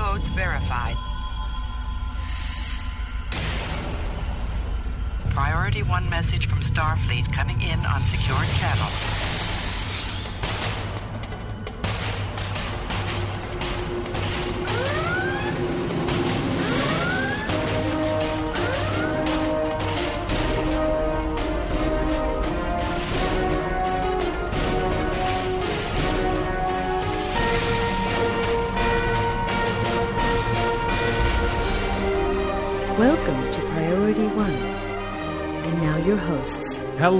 codes verified. Priority 1 message from Starfleet coming in on secured channel.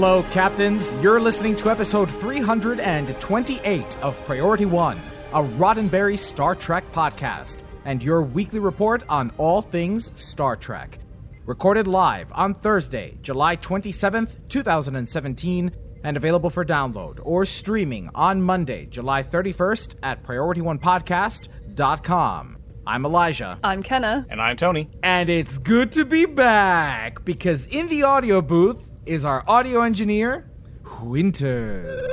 Hello, Captains. You're listening to episode 328 of Priority One, a Roddenberry Star Trek podcast, and your weekly report on all things Star Trek. Recorded live on Thursday, July 27th, 2017, and available for download or streaming on Monday, July 31st at PriorityOnePodcast.com. I'm Elijah. I'm Kenna. And I'm Tony. And it's good to be back because in the audio booth is our audio engineer, Winters.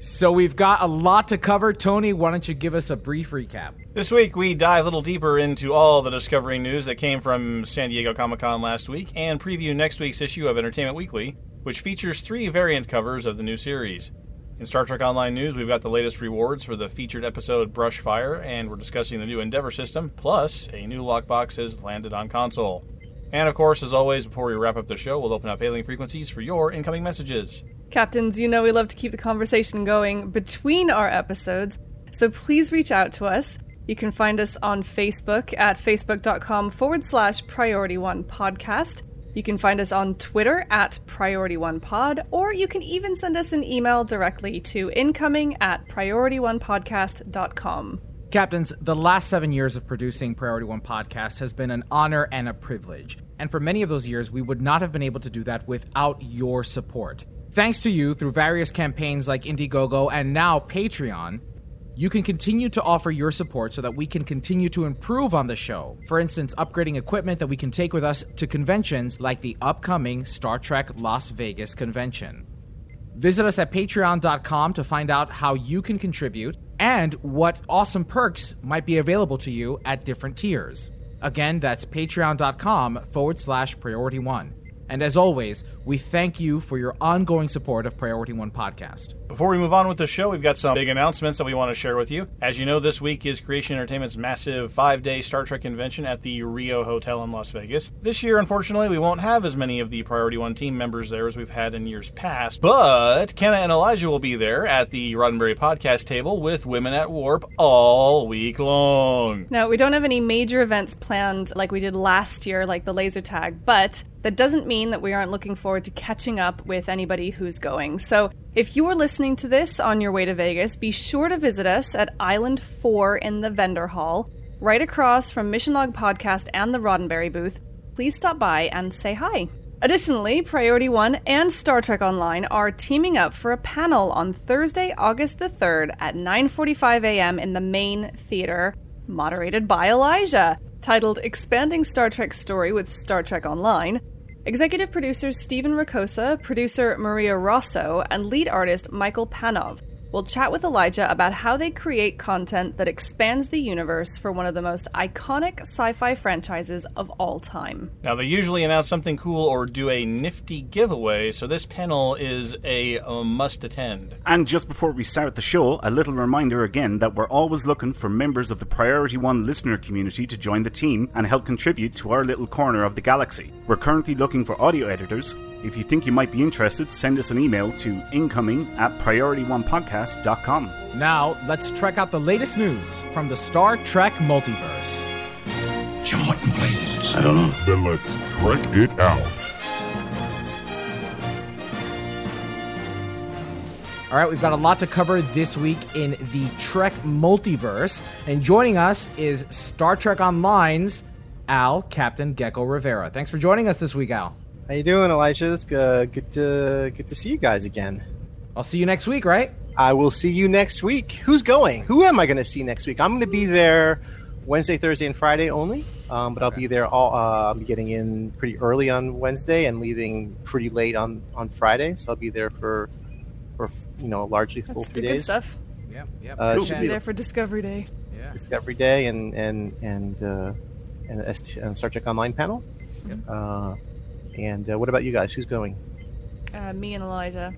so we've got a lot to cover. Tony, why don't you give us a brief recap? This week, we dive a little deeper into all the Discovery news that came from San Diego Comic Con last week and preview next week's issue of Entertainment Weekly, which features three variant covers of the new series. In Star Trek Online news, we've got the latest rewards for the featured episode Brushfire, and we're discussing the new Endeavor system, plus a new lockbox has landed on console. And of course, as always, before we wrap up the show, we'll open up hailing frequencies for your incoming messages. Captains, you know we love to keep the conversation going between our episodes, so please reach out to us. You can find us on Facebook at facebook.com forward slash priority one podcast. You can find us on Twitter at priority one pod, or you can even send us an email directly to incoming at priorityonepodcast.com. Captains, the last seven years of producing Priority One podcast has been an honor and a privilege. And for many of those years, we would not have been able to do that without your support. Thanks to you, through various campaigns like Indiegogo and now Patreon, you can continue to offer your support so that we can continue to improve on the show. For instance, upgrading equipment that we can take with us to conventions like the upcoming Star Trek Las Vegas convention. Visit us at patreon.com to find out how you can contribute and what awesome perks might be available to you at different tiers. Again, that's patreon.com forward slash priority one. And as always, we thank you for your ongoing support of Priority One Podcast. Before we move on with the show, we've got some big announcements that we want to share with you. As you know, this week is Creation Entertainment's massive five day Star Trek convention at the Rio Hotel in Las Vegas. This year, unfortunately, we won't have as many of the Priority One team members there as we've had in years past, but Kenna and Elijah will be there at the Roddenberry podcast table with Women at Warp all week long. Now, we don't have any major events planned like we did last year, like the laser tag, but that doesn't mean that we aren't looking forward to catching up with anybody who's going. So, if you are listening to this on your way to Vegas, be sure to visit us at Island 4 in the vendor hall, right across from Mission Log Podcast and the Roddenberry booth. Please stop by and say hi. Additionally, Priority One and Star Trek Online are teaming up for a panel on Thursday, August the 3rd at 9:45 a.m. in the main theater, moderated by Elijah, titled Expanding Star Trek Story with Star Trek Online. Executive producers Stephen Ricossa, producer Maria Rosso, and lead artist Michael Panov will chat with Elijah about how they create content that expands the universe for one of the most iconic sci fi franchises of all time. Now, they usually announce something cool or do a nifty giveaway, so this panel is a, a must attend. And just before we start the show, a little reminder again that we're always looking for members of the Priority One listener community to join the team and help contribute to our little corner of the galaxy. We're currently looking for audio editors. If you think you might be interested, send us an email to incoming at priorityonepodcast.com. Now, let's check out the latest news from the Star Trek multiverse. Jim, what in place is this? I don't know. Then let's trek it out. All right, we've got a lot to cover this week in the Trek multiverse. And joining us is Star Trek Online's Al, Captain Geko Rivera. Thanks for joining us this week, Al. How you doing, Elijah? It's uh, good to good to see you guys again. I'll see you next week, right? I will see you next week. Who's going? Who am I going to see next week? I'm going to be there Wednesday, Thursday, and Friday only. Um, but I'll be there all. Uh, I'll be getting in pretty early on Wednesday and leaving pretty late on, on Friday. So I'll be there for for you know largely full That's the three good days. stuff. Yep, yep. Uh, Should should be be there for Discovery Day. yeah. Discovery Day and and and uh, and, ST, and Star Trek Online panel. Yep. Uh, and uh, what about you guys? Who's going? Uh, me and Elijah.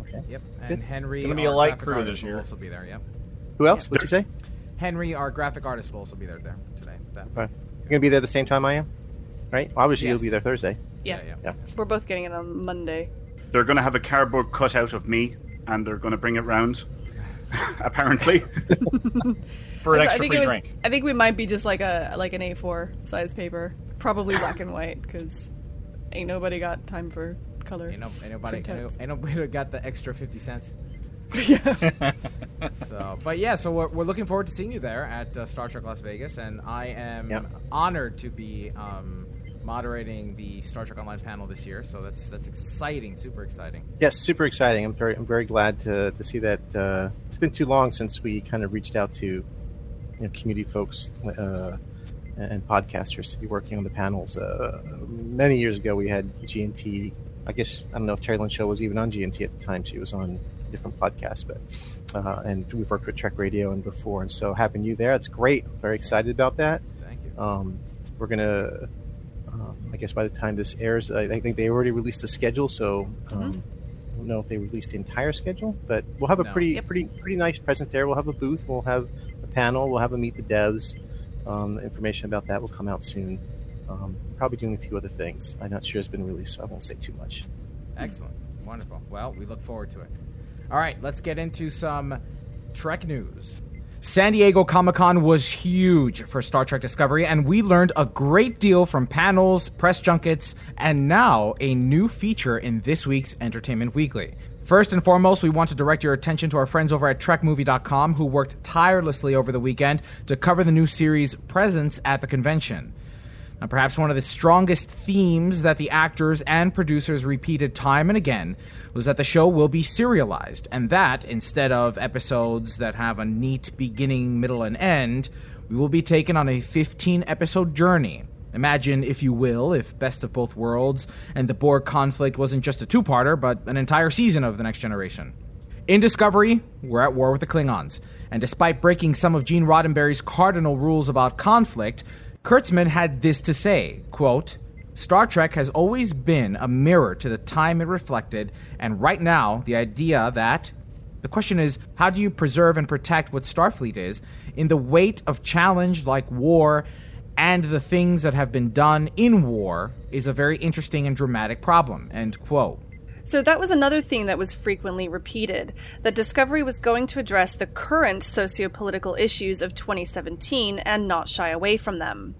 Okay. Yep. And Good. Henry, Gonna be a light crew artist, this will year. also be there. Yep. Who else? What'd you say? Henry, our graphic artist, will also be there there today. That- Right. You're gonna be there the same time I am, right? Obviously, you'll be there Thursday. Yeah. yeah. Yeah. We're both getting it on Monday. They're going to have a cardboard cutout of me, and they're going to bring it round. apparently, for an I extra think free was- drink. I think we might be just like a like an A4 size paper, probably black and white, because ain't nobody got time for color. Ain't, no, ain't nobody, ain't, printouts. ain't nobody got the extra fifty cents. yeah. So, but yeah, so we're, we're looking forward to seeing you there at uh, Star Trek Las Vegas, and I am Yep. honored to be um, moderating the Star Trek Online panel this year. So that's that's exciting, super exciting. Yes, super exciting. I'm very I'm very glad to, to see that. Uh, it's been too long since we kind of reached out to you know community folks uh, and podcasters to be working on the panels. Uh, many years ago, we had GNT. I guess I don't know if Terry Lynn Show was even on GNT at the time. She was on a different podcast, but uh, and we've worked with Trek Radio and before, and so having you there, it's great. Very excited about that. Thank you. Um, we're gonna, um, I guess, by the time this airs, I, I think they already released the schedule. So um, I don't know if they released the entire schedule, but we'll have a No. pretty, Yep. pretty, pretty nice present there. We'll have a booth. We'll have a panel. We'll have a meet the devs. Um, information about that will come out soon. Um, probably doing a few other things. I'm not sure it's been released, so I won't say too much. Excellent. Wonderful. Well, we look forward to it. All right, let's get into some Trek news. San Diego Comic Con was huge for Star Trek Discovery, and we learned a great deal from panels, press junkets, and now a new feature in this week's Entertainment Weekly. First and foremost, we want to direct your attention to our friends over at TrekMovie.com who worked tirelessly over the weekend to cover the new series' presence at the convention. Now, perhaps one of the strongest themes that the actors and producers repeated time and again was that the show will be serialized, and that instead of episodes that have a neat beginning, middle, and end, we will be taken on a 15 episode journey. Imagine, if you will, if Best of Both Worlds and the Borg conflict wasn't just a two parter, but an entire season of The Next Generation. In Discovery, we're at war with the Klingons, and despite breaking some of Gene Roddenberry's cardinal rules about conflict, Kurtzman had this to say, quote, Star Trek has always been a mirror to the time it reflected, and right now, the idea that the question is, how do you preserve and protect what Starfleet is in the weight of challenge like war and the things that have been done in war is a very interesting and dramatic problem, end quote. So that was another theme that was frequently repeated that Discovery was going to address the current socio-political issues of 2017 and not shy away from them.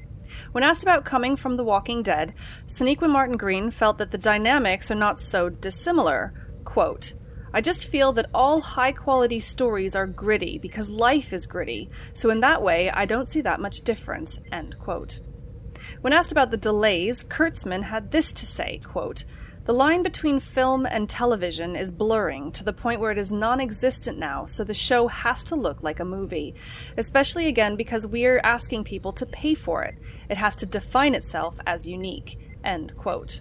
When asked about coming from The Walking Dead, Sonequa Martin Green felt that the dynamics are not so dissimilar. Quote, I just feel that all high quality stories are gritty because life is gritty, so in that way I don't see that much difference. End quote. When asked about the delays, Kurtzman had this to say, quote, the line between film and television is blurring to the point where it is non existent now, so the show has to look like a movie. Especially again because we're asking people to pay for it. It has to define itself as unique. End quote.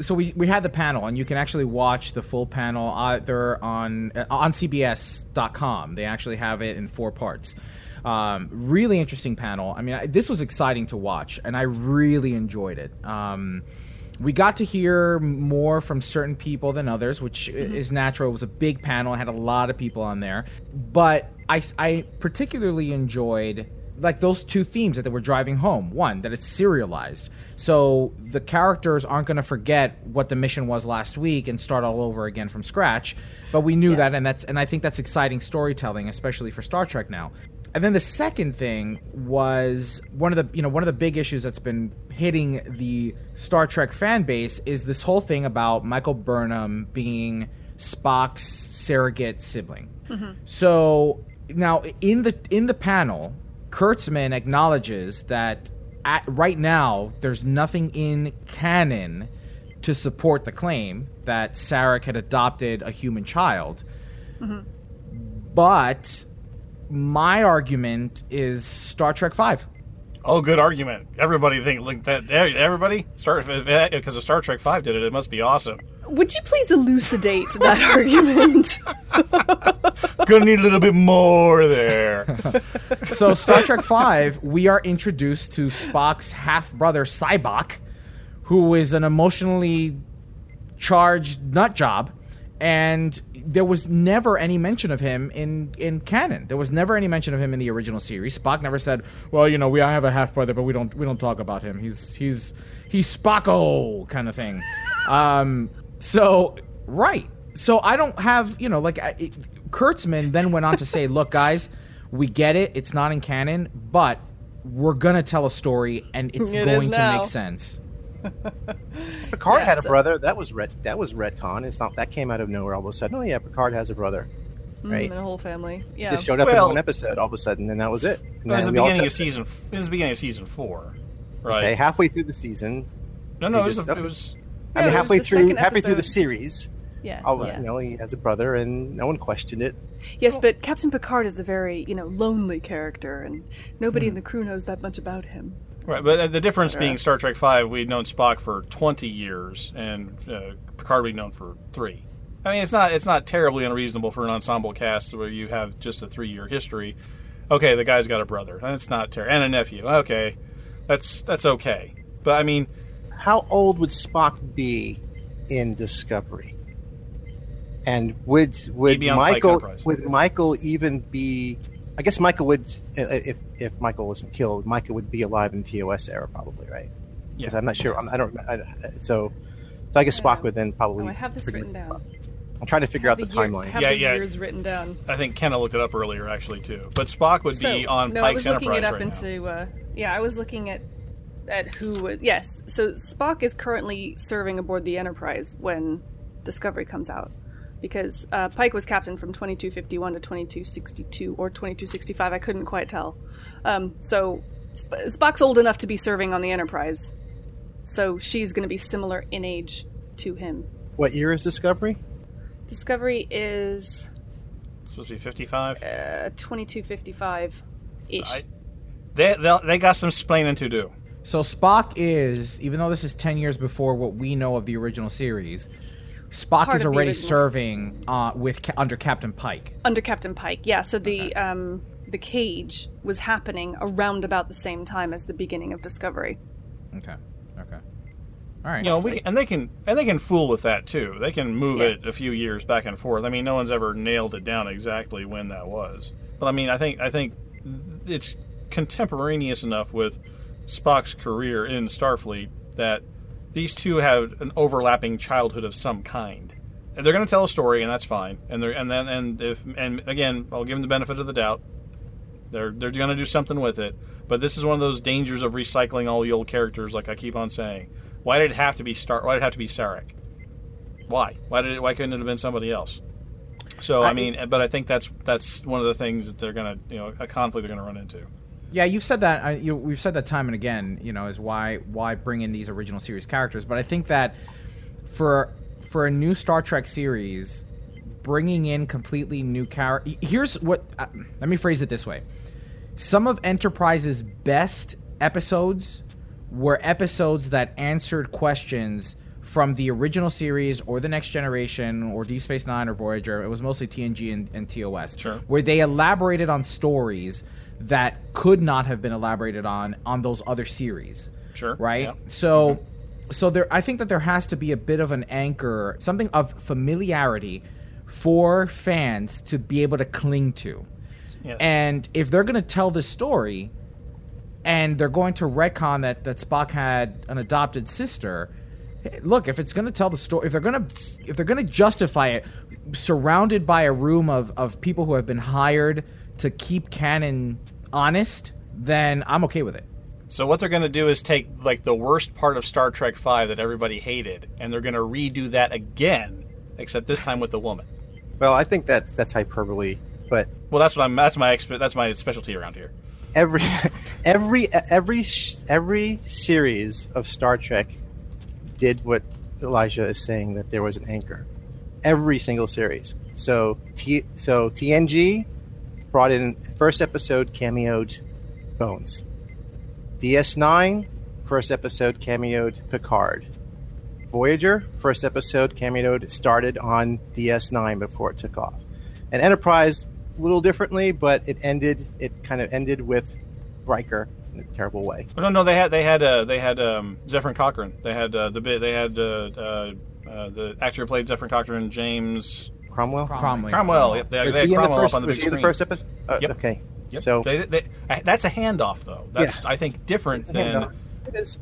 So we, we had the panel and you can actually watch the full panel either on uh, on cbs.com they actually have it in four parts. Um, really interesting panel. I mean I, this was exciting to watch and i really enjoyed it. Um, we got to hear more from certain people than others which i is natural. It was a big panel. It had a lot of people on there. But i, I particularly enjoyed like those two themes that they were driving home. One, that it's serialized. So the characters aren't going to forget what the mission was last week and start all over again from scratch. But we knew that and that's and I think that's exciting storytelling, especially for Star Trek now. And then the second thing was one of the you know one of the big issues that's been hitting the Star Trek fan base is this whole thing about Michael Burnham being Spock's surrogate sibling. Mm-hmm. So now in the in the panel, Kurtzman acknowledges that at, right now there's nothing in canon to support the claim that Sarek had adopted a human child. Mm-hmm. But my argument is Star Trek Five. Oh, good argument. Everybody think like that. Everybody start because if Star Trek Five did it, it must be awesome. Would you please elucidate that argument? Gonna need a little bit more there. So, Star Trek Five, we are introduced to Spock's half brother Sybok, who is an emotionally charged nut job, and there was never any mention of him in in canon. There was never any mention of him in the original series. Spock never said, "Well, you know, we I have a half brother, but we don't we don't talk about him. He's he's he's Spocko kind of thing." um, so right. So I don't have you know like I, it, Kurtzman then went on to say, "Look, guys, we get it. It's not in canon, but we're gonna tell a story, and it's It is going to make sense." Picard Yeah, had a brother. That was ret. That was retcon. It's not that came out of nowhere all of a sudden. Oh yeah, Picard has a brother. Mm, right. and a whole family. Yeah. Just showed up Well- in one episode all of a sudden, and that was it. And It was the then we all beginning of accepted it. season. It was the beginning of season four, right? Okay, halfway through the season. no, no, we it was, just- the, it was. I No, mean, halfway through, second halfway through the series. yeah. All, yeah. You know, he has a brother, and no one questioned it. Yes, but Captain Picard is a very, you know, lonely character, and nobody in the crew knows that much about him. Right, but the difference being Star Trek Five, we'd known Spock for twenty years, and uh, Picard we'd known for three. I mean, it's not it's not terribly unreasonable for an ensemble cast where you have just a three year history. Okay, the guy's got a brother. That's not terrible, and a nephew. Okay, that's that's okay. But I mean, How old would Spock be in Discovery? And would would He'd be on Pike Michael would Michael even be? I guess Michael would uh, if if Michael wasn't killed, Michael would be alive in TOS era, probably, right? yeah, 'Cause I'm not sure. I'm, I don't. I, so, so I guess Spock would then probably. Oh, I have this pretty written down. I'm trying to figure out the, year- timeline. Have Yeah, the yeah. years written down. I think Kenna looked it up earlier, actually, too. But Spock would be So, on no, I was looking it up right into. Uh, yeah, I was looking at at who would. Yes, so Spock is currently serving aboard the Enterprise when Discovery comes out, because uh, Pike was captain from 2251 to 2262 or 2265. I couldn't quite tell. Um, so Sp- Spock's old enough to be serving on the Enterprise, so she's going to be similar in age to him. What year is Discovery? Discovery is supposed to be fifty-five. uh, 2255 ish. They they they got some splaining to do. So Spock is, even though this is ten years before what we know of the original series, Spock Part is already serving uh, with under Captain Pike. under Captain Pike. Yeah, so the um, the cage was happening around about the same time as the beginning of Discovery. Okay. Okay. All right. You know, we can, and they can and they can fool with that too. They can move Yeah. it a few years back and forth. I mean, no one's ever nailed it down exactly when that was. But I mean, I think I think it's contemporaneous enough with Spock's career in Starfleet that these two have an overlapping childhood of some kind. And they're going to tell a story, and that's fine. And they're and then and if and again, I'll give them the benefit of the doubt. They're they're going to do something with it. But this is one of those dangers of recycling all the old characters, like I keep on saying. Why did it have to be Star? Why did it have to be Sarek? Why? Why did it? Why couldn't it have been somebody else? So I, I- mean, but I think that's that's one of the things that they're gonna, you know, a conflict they're gonna run into. Yeah, you've said that. Uh, you, we've said that time and again. You know, is why why bring in these original series characters. But I think that for for a new Star Trek series, bringing in completely new characters. Here's what. Uh, let me phrase it this way: some of Enterprise's best episodes were episodes that answered questions from the original series or the Next Generation or Deep Space Nine or Voyager. It was mostly TNG and, and TOS, Sure. where they elaborated on stories that could not have been elaborated on on those other series. Sure. Right. Yeah. So, so there, I think that there has to be a bit of an anchor, something of familiarity for fans to be able to cling to. Yes. And if they're going to tell this story, and they're going to retcon that that Spock had an adopted sister, look, if it's going to tell the story, if they're going to if they're going to justify it, surrounded by a room of of people who have been hired to keep canon honest, then I'm okay with it. So what they're going to do is take like the worst part of Star Trek Five that everybody hated, and they're going to redo that again, except this time with the woman. Well, I think that that's hyperbole, but Well, that's what I'm. That's my expe- that's my specialty around here. every every every every series of Star Trek did what Elijah is saying that there was an anchor. Every single series. So T so TNG brought in first episode cameoed Bones. DS9, first episode cameoed Picard. Voyager, first episode cameoed started on DS9 before it took off. And Enterprise, a little differently, but it ended. It kind of ended with Riker in a terrible way. Oh, no, no, they had they had uh, they had um, Zefram Cochrane. They had uh, the bit. They had uh, uh, uh, the actor who played Zefram Cochrane, James Cromwell. Cromwell. Cromwell. Yep, they, Was they had he the Cromwell first? up on the was big he in the first episode? Uh, Yep. Okay. Yep. So They- they- I- that's a handoff, though. That's Yeah. I think different Yeah, than. it is.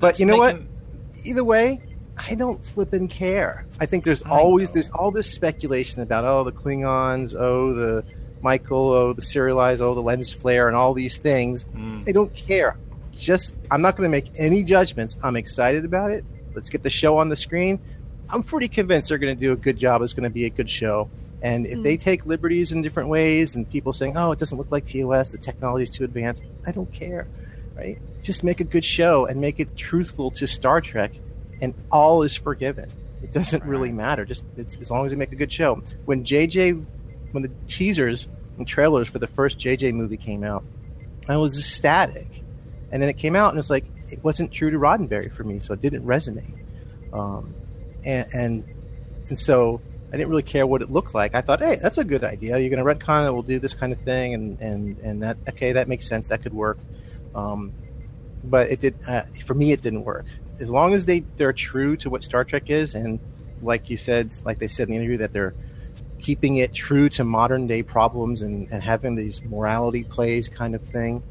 But you know making- what? Either way, I don't flip and care. I think there's I always know. there's all this speculation about oh the Klingons, oh the Michael, oh the serialized, oh the lens flare, and all these things. Mm. I don't care. Just I'm not going to make any judgments. I'm excited about it. Let's get the show on the screen. I'm pretty convinced they're going to do a good job. It's going to be a good show. And if they take liberties in different ways, and people saying, "Oh, it doesn't look like TOS, the technology is too advanced," I don't care. Right? Just make a good show and make it truthful to Star Trek, and all is forgiven. It doesn't really matter. Just it's, as long as you make a good show. When JJ, when the teasers and trailers for the first JJ movie came out, I was ecstatic, and then it came out and it's like it wasn't true to Roddenberry for me, so it didn't resonate. Um, and, and and so I didn't really care what it looked like. I thought, hey, that's a good idea. You're going to retcon it. We'll do this kind of thing, and and and that okay, that makes sense. That could work. Um, but it did uh, for me. It didn't work. As long as they they're true to what Star Trek is, and like you said, like they said in the interview, that they're keeping it true to modern day problems and, and having these morality plays kind of thing.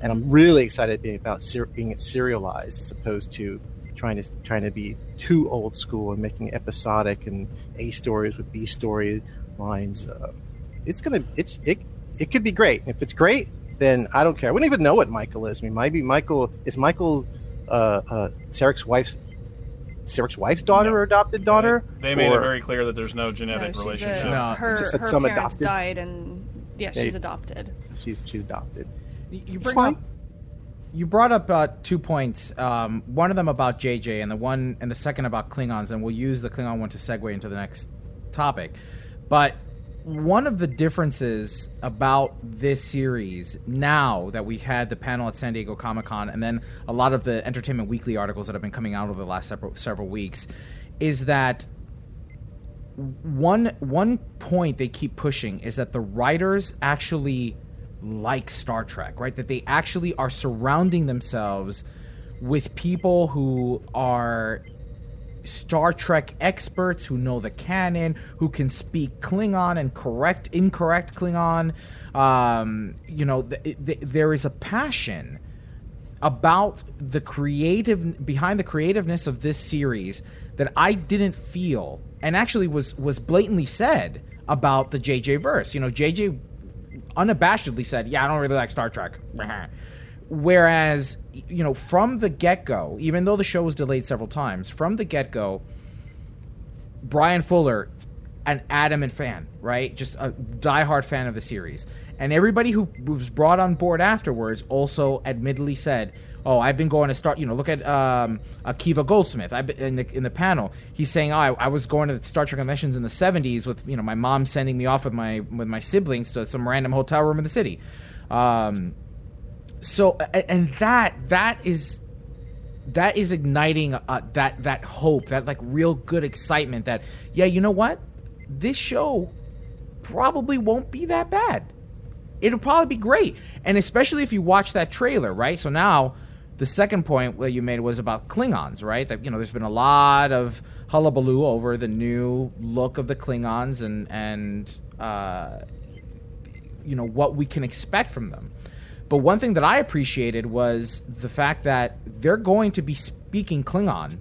And I'm really excited being about ser- being it serialized as opposed to trying to trying to be too old school and making episodic and A stories with B story lines. Uh, it's gonna it's it it could be great. If it's great, then I don't care. I wouldn't even know what Michael is. I mean, maybe Michael is Michael uh, uh, Sarek's wife's Sarek's wife's daughter No. or adopted daughter. They made or, it very clear that there's no No, genetic she's relationship. a, No, her just her some parents adopted. died, and yeah, Yeah, she's you- adopted. she's she's adopted. You It's bring fine. up you brought up uh, two points. Um, one of them about JJ, and the one and the second about Klingons, and we'll use the Klingon one to segue into the next topic. But one of the differences about this series now that we've had the panel at San Diego Comic Con, and then a lot of the Entertainment Weekly articles that have been coming out over the last several several weeks, is that one one point they keep pushing is that the writers actually like Star Trek, right? That they actually are surrounding themselves with people who are Star Trek experts who know the canon, who can speak Klingon and correct incorrect Klingon. Um, you know, th- th- there is a passion about the creative behind the creativeness of this series that I didn't feel and actually was was blatantly said about the JJ verse. You know, JJ unabashedly said, "Yeah, I don't really like Star Trek." Whereas, you know, from the get-go, even though the show was delayed several times, from the get-go, Bryan Fuller, an adamant fan, right? Just a diehard fan of the series. And everybody who was brought on board afterwards also admittedly said, "Oh, I've been going to start. You know, look at um, Akiva Goldsman. I've been in the in the panel. He's saying, "Oh, I, I was going to the Star Trek conventions in the '70s with you know my mom sending me off with my with my siblings to some random hotel room in the city." Um, so, and that that is that is igniting uh, that that hope, that like real good excitement. That yeah, you know what, this show probably won't be that bad. It'll probably be great, and especially if you watch that trailer, right? So now, the second point that you made was about Klingons, right? That you know, there's been a lot of hullabaloo over the new look of the Klingons and and uh, you know what we can expect from them. But one thing that I appreciated was the fact that they're going to be speaking Klingon,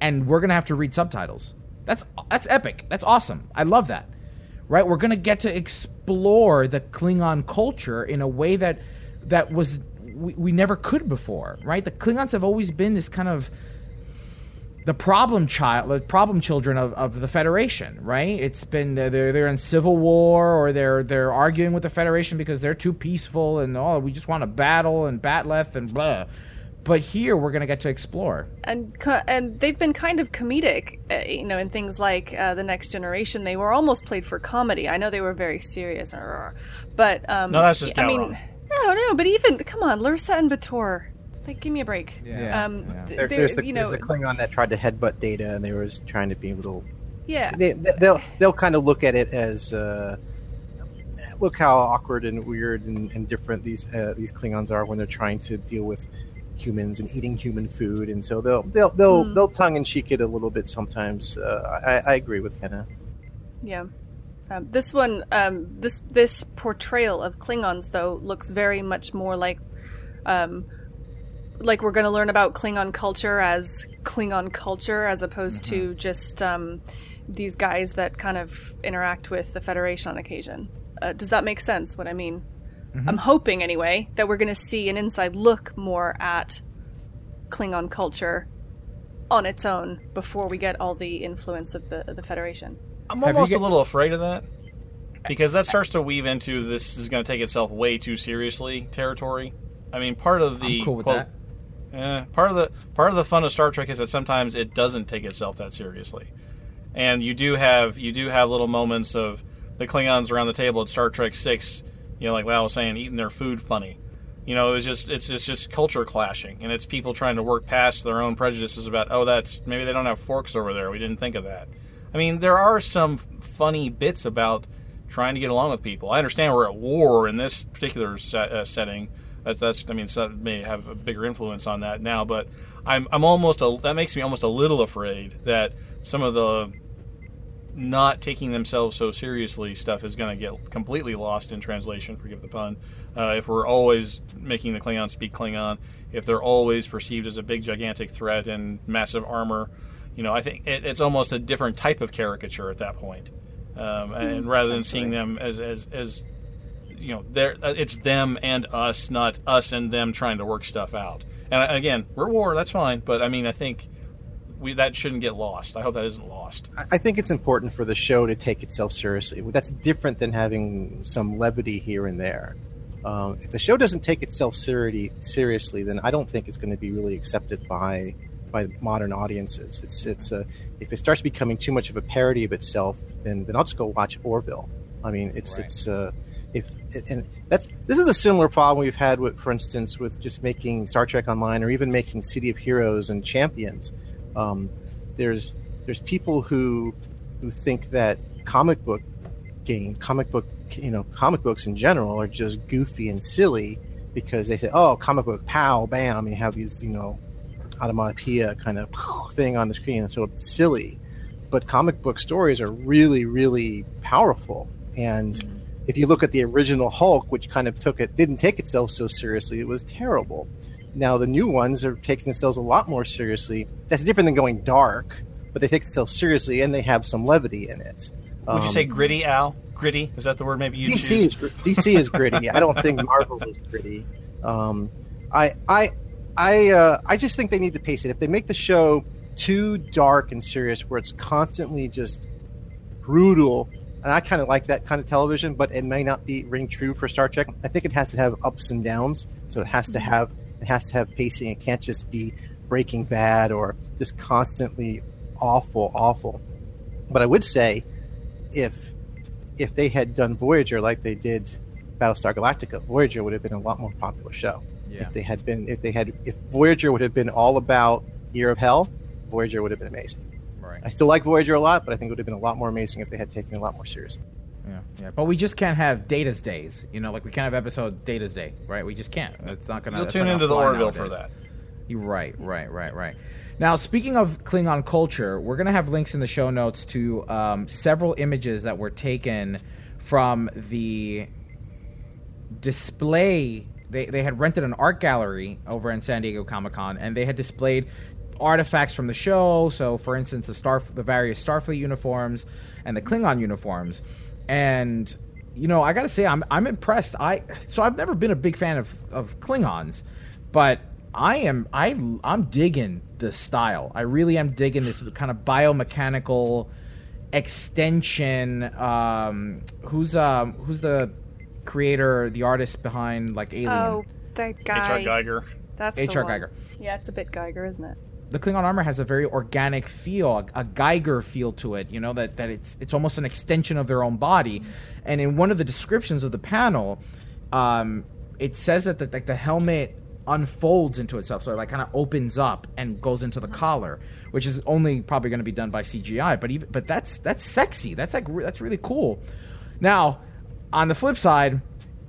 and we're gonna have to read subtitles. That's that's epic. That's awesome. I love that. Right? We're gonna get to explore the Klingon culture in a way that that was we, we never could before. Right? The Klingons have always been this kind of the problem child, the problem children of, of the Federation, right? It's been they're they're in civil war or they're they're arguing with the Federation because they're too peaceful and oh we just want to battle and bat bat'leth and blah. But here we're gonna get to explore. and and they've been kind of comedic, uh, you know, in things like uh, the Next Generation. They were almost played for comedy. I know they were very serious, but um, No, that's just I mean, Gowron. No, no, but even come on, Lursa and B'Etor. Like, give me a break. Yeah. Um, Yeah. th- There, there- there's, the, you know, there's the Klingon that tried to headbutt Data, and they were trying to be a little. yeah. They, they'll they'll kind of look at it as, uh, look how awkward and weird and, and different these uh, these Klingons are when they're trying to deal with humans and eating human food, and so they'll they'll they'll, Hmm. they'll tongue and cheek it a little bit sometimes. Uh, I, I agree with Kenna. Yeah. Um, this one, um, this this portrayal of Klingons though looks very much more like, um, like we're going to learn about Klingon culture as Klingon culture, as opposed to just um, these guys that kind of interact with the Federation on occasion. Uh, does that make sense? What I mean? I'm hoping anyway that we're going to see an inside look more at Klingon culture on its own before we get all the influence of the the Federation. I'm Have almost get- a little afraid of that because that starts to weave into this is going to take itself way too seriously territory. I mean, part of the cool with quote, that. Eh, part of the part of the fun of Star Trek is that sometimes it doesn't take itself that seriously, and you do have you do have little moments of the Klingons around the table at Star Trek Six. You know, like Val was saying, eating their food funny. You know, it's just it's it's just culture clashing, and it's people trying to work past their own prejudices about oh that's maybe they don't have forks over there. We didn't think of that. I mean, there are some funny bits about trying to get along with people. I understand we're at war in this particular uh, setting. That's, that's I mean, so that may have a bigger influence on that now, but I'm I'm almost a, that makes me almost a little afraid that some of the not taking themselves so seriously stuff is going to get completely lost in translation. Forgive the pun. Uh, if we're always making the Klingon speak Klingon, if they're always perceived as a big gigantic threat and massive armor, you know, I think it, it's almost a different type of caricature at that point. Um, and rather than seeing them as as, as you know, they're, uh, it's them and us, not us and them trying to work stuff out. And again, we're at war. That's fine, but I mean, I think we that shouldn't get lost. I hope that isn't lost. I- I think it's important for the show to take itself seriously. That's different than having some levity here and there. Um, if the show doesn't take itself seriously, seriously, then I don't think it's going to be really accepted by by modern audiences. It's it's uh, if it starts becoming too much of a parody of itself, then then I'll just go watch Orville. I mean, it's Right. it's uh, if and that's this is a similar problem we've had with, for instance, with just making Star Trek Online or even making City of Heroes and Champions. Um, there's there's people who who think that comic book game, comic book, you know, comic books in general are just goofy and silly because they say, "Oh, comic book, pow, bam," you have these, you know, automatopoeia kind of thing on the screen, so it's silly. But comic book stories are really, really powerful, and if you look at the original Hulk, which kind of took it, didn't take itself so seriously, it was terrible. Now the new ones are taking themselves a lot more seriously. That's different than going dark, but they take themselves seriously and they have some levity in it. Would you Um, say gritty, Al? Gritty is that the word? Maybe you DC choose? is DC is gritty. I don't think Marvel is gritty. Um, I I I uh, I just think they need to pace it. If they make the show too dark and serious, where it's constantly just brutal, and I kind of like that kind of television, but it may not be ring true for Star Trek. I think it has to have ups and downs. So it has to have it has to have pacing. It can't just be Breaking Bad or just constantly awful, awful. But I would say if if they had done Voyager like they did Battlestar Galactica, Voyager would have been a lot more popular show. Yeah. If they had been, if they had, if Voyager would have been all about Year of Hell, Voyager would have been amazing. Right. I still like Voyager a lot, but I think it would have been a lot more amazing if they had taken it a lot more seriously. Yeah, yeah, but we just can't have Data's days. You know, like we can't have episode Data's day, right? We just can't. It's not gonna. You'll that's tune not into the Orville for that. You're right, right, right, right. Now, speaking of Klingon culture, we're gonna have links in the show notes to um, several images that were taken from the display. They they had rented an art gallery over in San Diego Comic Con, and they had displayed artifacts from the show. So, for instance, the star the various Starfleet uniforms and the Klingon uniforms, and you know, I gotta say, I'm I'm impressed. I so I've never been a big fan of of Klingons, but I am I I'm digging the style. I really am digging this kind of biomechanical extension. Um, who's um who's the creator, the artist behind like Alien? Oh, that guy. H.R. Giger. That's H.R. Giger. Yeah, it's a bit Giger, isn't it? the Klingon armor has a very organic feel, a, a Giger feel to it. You know that that it's it's almost an extension of their own body. And in one of the descriptions of the panel, um, it says that the, like the helmet unfolds into itself, so it like kind of opens up and goes into the collar, which is only probably going to be done by CGI. But even but that's that's sexy. That's like re- that's really cool. Now, on the flip side,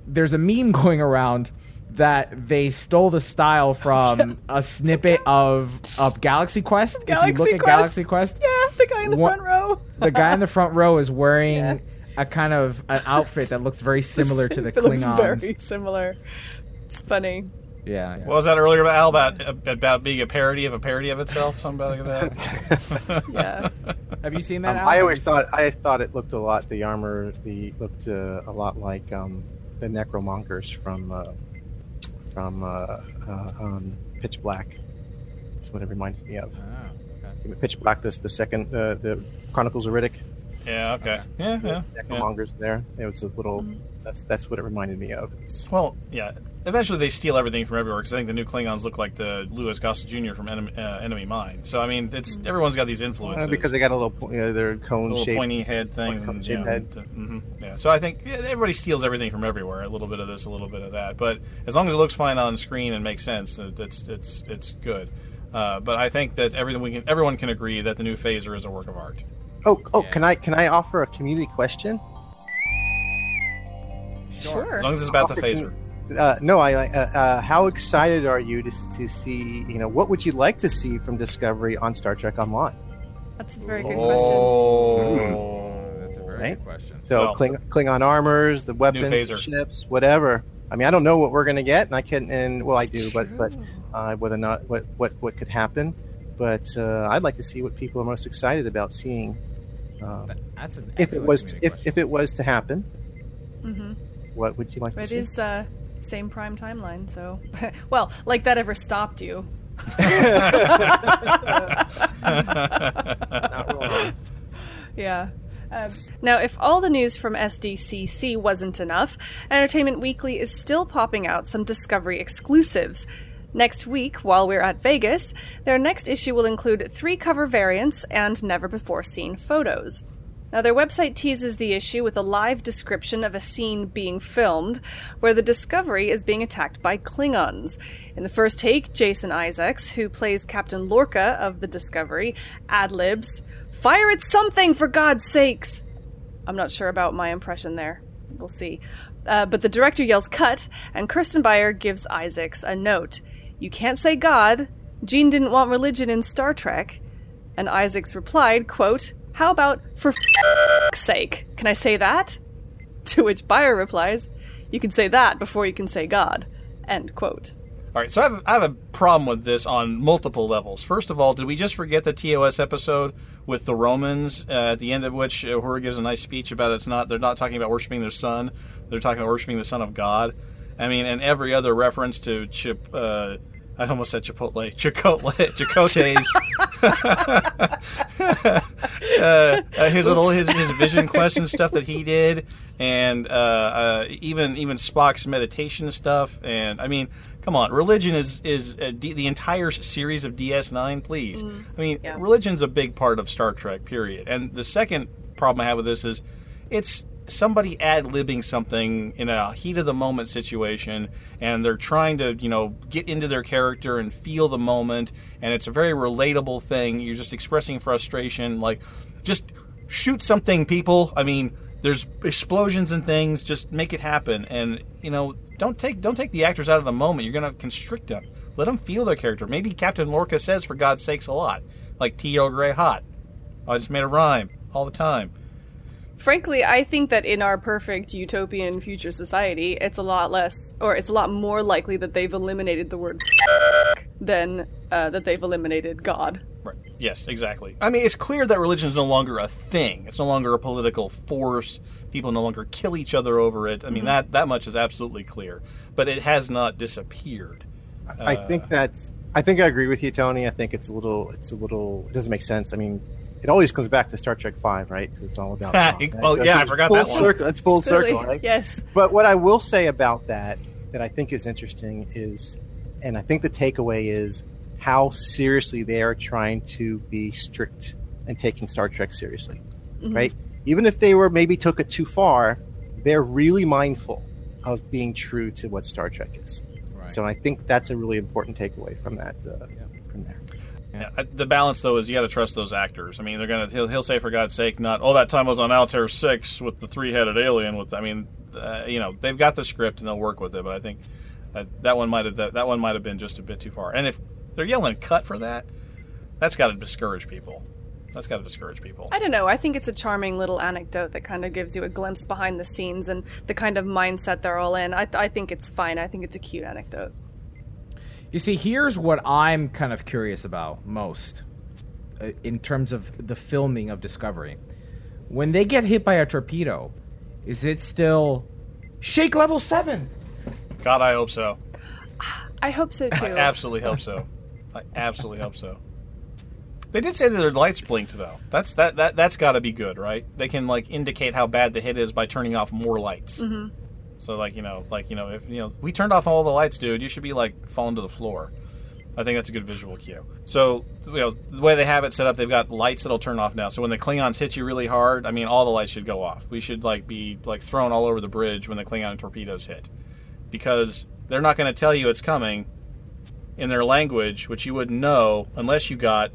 there's a meme going around that they stole the style from a snippet of of Galaxy Quest. if you Galaxy look at Galaxy Quest, Yeah, the guy in the front row. the guy in the front row is wearing Yeah. a kind of an outfit that looks very similar to the it looks Klingons. very similar. It's funny. Yeah, yeah. What was that earlier about Al about about being a parody of a parody of itself? Something like that. Yeah. Have you seen that? Um, I always thought I thought it looked a lot. The armor, the looked uh, a lot like um, the necromongers from uh, from uh, uh, um, Pitch Black. That's what it reminded me of. Oh, okay. Pitch Black, this the second uh, the Chronicles of Riddick. yeah. Okay. Yeah. Yeah. yeah. Necromongers there. It was a little. That's that's what it reminded me of. It's, Well, yeah. Eventually, they steal everything from everywhere because I think the new Klingons look like the Louis Gossett Jr. from Enemy, uh, Enemy Mine. So I mean, it's everyone's got these influences. uh, because they got a little po- you know, their cone little shape. pointy head things. Cone And, shaped you know, head. t- mhm, yeah. So I think yeah, everybody steals everything from everywhere. A little bit of this, a little bit of that. But as long as it looks fine on screen and makes sense, it- it's it's it's good. Uh, but I think that everything we can, everyone can agree that the new phaser is a work of art. Oh, oh, can I can I offer a community question? Sure. As long as it's about the Offer phaser. Commu- Uh, no, I. Uh, uh, how excited are you to, to see? You know, what would you like to see from Discovery on Star Trek Online? That's a very good question. Oh, That's a very Right? good question. So Well, Kling, Klingon armors, the weapons, phaser. ships, whatever. I mean, I don't know what we're going to get, and I can, and well, I do, but but uh, whether or not what what what could happen, but uh, I'd like to see what people are most excited about seeing. Um, That's an if it was community if, if it was to happen, hmm what would you like But to it see? is uh, same prime timeline, so well, like that ever stopped you. Not wrong. Yeah. Um, now, if all the news from SDCC wasn't enough, Entertainment Weekly is still popping out some Discovery exclusives. Next week, while we're at Vegas, their next issue will include three cover variants and never before seen photos. Now, their website teases the issue with a live description of a scene being filmed where the Discovery is being attacked by Klingons. In the first take, Jason Isaacs, who plays Captain Lorca of the Discovery, ad libs, Fire at something, for God's sakes! I'm not sure about my impression there. We'll see. Uh, but the director yells cut, and Kirsten Beyer gives Isaacs a note. You can't say God. Gene didn't want religion in Star Trek. And Isaacs replied, quote, How about for sake? Can I say that? To which Beyer replies, You can say that before you can say God. End quote. All right, so I have, I have a problem with this on multiple levels. First of all, did we just forget the TOS episode with the Romans, uh, at the end of which uh, Uhura gives a nice speech about it's not they're not talking about worshiping their son, they're talking about worshiping the Son of God. I mean, and every other reference to Chip, uh, I almost said Chipotle, Chipotle, Chakotay's, uh, uh, his little his, his vision question stuff that he did, and uh, uh, even even Spock's meditation stuff. And I mean, come on, religion is is D, the entire series of DS9. Please, I mean, Yeah. religion's a big part of Star Trek. Period. And the second problem I have with this is, it's somebody ad libbing something in a heat of the moment situation and they're trying to you know get into their character and feel the moment and it's a very relatable thing. You're just expressing frustration like just shoot something people. I mean there's explosions and things. Just make it happen. And you know don't take don't take the actors out of the moment. You're to constrict them. Let them feel their character. Maybe captain lorca says for god's sakes a lot. Like Earl Grey hot. I just made a rhyme all the time Frankly, I think that in our perfect utopian future society, it's a lot less, or it's a lot more likely that they've eliminated the word than uh, that they've eliminated God. Right. Yes, exactly. I mean, it's clear that religion is no longer a thing. It's no longer a political force. People no longer kill each other over it. I mean, that that much is absolutely clear. But it has not disappeared. I think that's. I think I agree with you, Tony. I think it's a little. It's a little. It doesn't make sense. I mean, it always comes back to Star Trek Five, right? Because it's all about. Spock, right? Oh, yeah, I forgot full that one. Circle. It's full circle, Clearly, right? Yes. But what I will say about that, that I think is interesting, is, and I think the takeaway is how seriously they are trying to be strict and taking Star Trek seriously, right? Even if they were maybe took it too far, they're really mindful of being true to what Star Trek is. Right. So I think that's a really important takeaway from that. Uh, From Yeah, the balance though is you got to trust those actors. I mean, they're gonna he'll, he'll say for God's sake, not oh that time I was on Altair six with the three headed alien. With I mean, uh, you know they've got the script and they'll work with it. But I think that, that one might have that, that one might have been just a bit too far. And if they're yelling cut for that, that's got to discourage people. That's got to discourage people. I don't know. I think it's a charming little anecdote that kind of gives you a glimpse behind the scenes and the kind of mindset they're all in. I, I think it's fine. I think it's a cute anecdote. You see, here's what I'm kind of curious about most uh, in terms of the filming of Discovery. When they get hit by a torpedo, is it still shake level 7? God, I hope so. I hope so too. I absolutely hope so. I absolutely hope so. They did say that their lights blinked though. That's that that that's got to be good, right? They can like indicate how bad the hit is by turning off more lights. Mm-hmm. So like you know, like you know, if you know we turned off all the lights, dude, you should be like falling to the floor. I think that's a good visual cue. So you know the way they have it set up, they've got lights that'll turn off now. So when the Klingons hit you really hard, I mean, all the lights should go off. We should like be like thrown all over the bridge when the Klingon torpedoes hit, because they're not going to tell you it's coming in their language, which you wouldn't know unless you got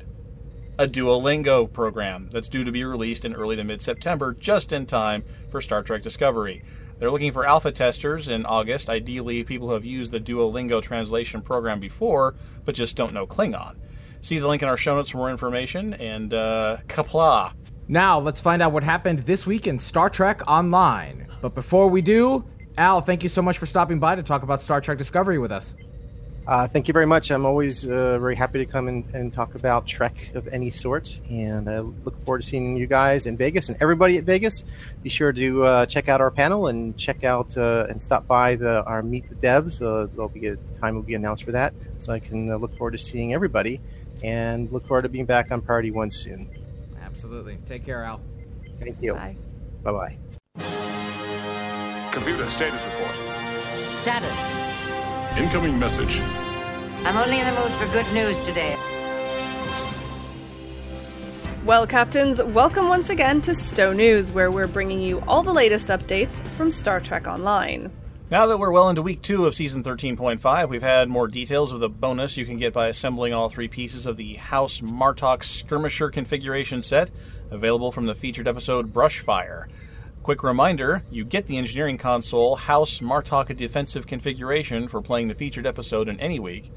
a Duolingo program that's due to be released in early to mid September, just in time for Star Trek Discovery. They're looking for alpha testers in August, ideally, people who have used the Duolingo translation program before, but just don't know Klingon. See the link in our show notes for more information, and uh, Qapla'. Now, let's find out what happened this week in Star Trek Online. But before we do, Al, thank you so much for stopping by to talk about Star Trek Discovery with us. Uh, thank you very much. I'm always uh, very happy to come and, and talk about Trek of any sort, and I look forward to seeing you guys in Vegas and everybody at Vegas. Be sure to uh, check out our panel and check out uh, and stop by the our Meet the Devs. Uh, there'll be a time will be announced for that, so I can uh, look forward to seeing everybody, and look forward to being back on Priority One soon. Absolutely. Take care, Al. Thank you. Bye. Bye bye. Computer status report. Status. Incoming message. I'm only in the mood for good news today. Well, Captains, welcome once again to Stowe News, where we're bringing you all the latest updates from Star Trek Online. Now that we're well into week two of season 13.5, we've had more details of the bonus you can get by assembling all three pieces of the House Martok Skirmisher configuration set, available from the featured episode Brushfire. Quick reminder you get the engineering console House Martok defensive configuration for playing the featured episode in any week.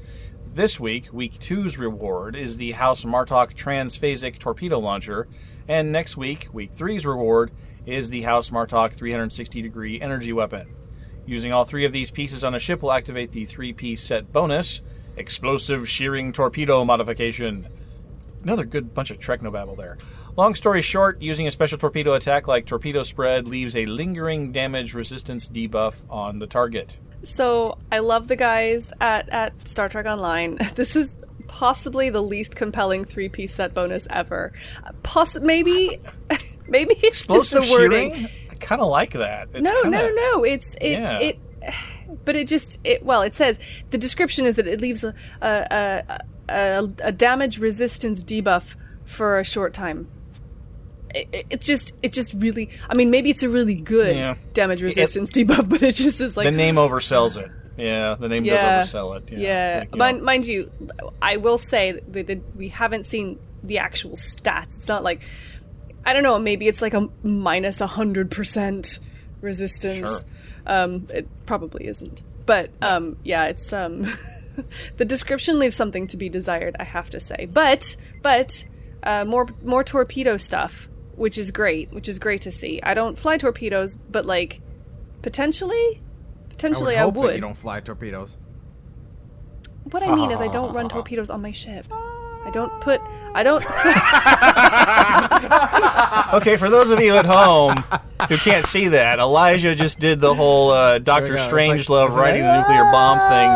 This week, week two's reward is the House Martok transphasic torpedo launcher, and next week, week three's reward is the House Martok 360 degree energy weapon. Using all three of these pieces on a ship will activate the three piece set bonus Explosive Shearing Torpedo Modification. Another good bunch of Treknobabble there. Long story short, using a special torpedo attack like Torpedo Spread leaves a lingering damage resistance debuff on the target. So I love the guys at, at Star Trek Online. This is possibly the least compelling three piece set bonus ever. Poss- maybe, maybe it's just the Explosive wording. Shearing? I kind of like that. It's no, kinda- no, no. It's it Yeah. it. But it just it well. It says the description is that it leaves a a, a, a, a damage resistance debuff for a short time. It, it- it's just it just really. I mean, maybe it's a really good Yeah. damage resistance debuff, but it just is like the name oversells it. Yeah, the name yeah, does oversell it. Yeah, yeah. Like, mind, know. mind you, I will say that, we haven't seen the actual stats. It's not like I don't know. Maybe it's like a minus minus hundred percent resistance. Sure. Um, it probably isn't. But um, yeah, it's um, the description leaves something to be desired. I have to say. But but uh, more more torpedo stuff, which is great. Which is great to see. I don't fly torpedoes, but like potentially. Potentially, I hope would. that you don't fly torpedoes. What I mean is, I don't run torpedoes on my ship. I don't put. I don't. Okay, for those of you at home who can't see that, Elijah just did the whole uh, Doctor There we go. It's Strangelove like- riding the nuclear bomb thing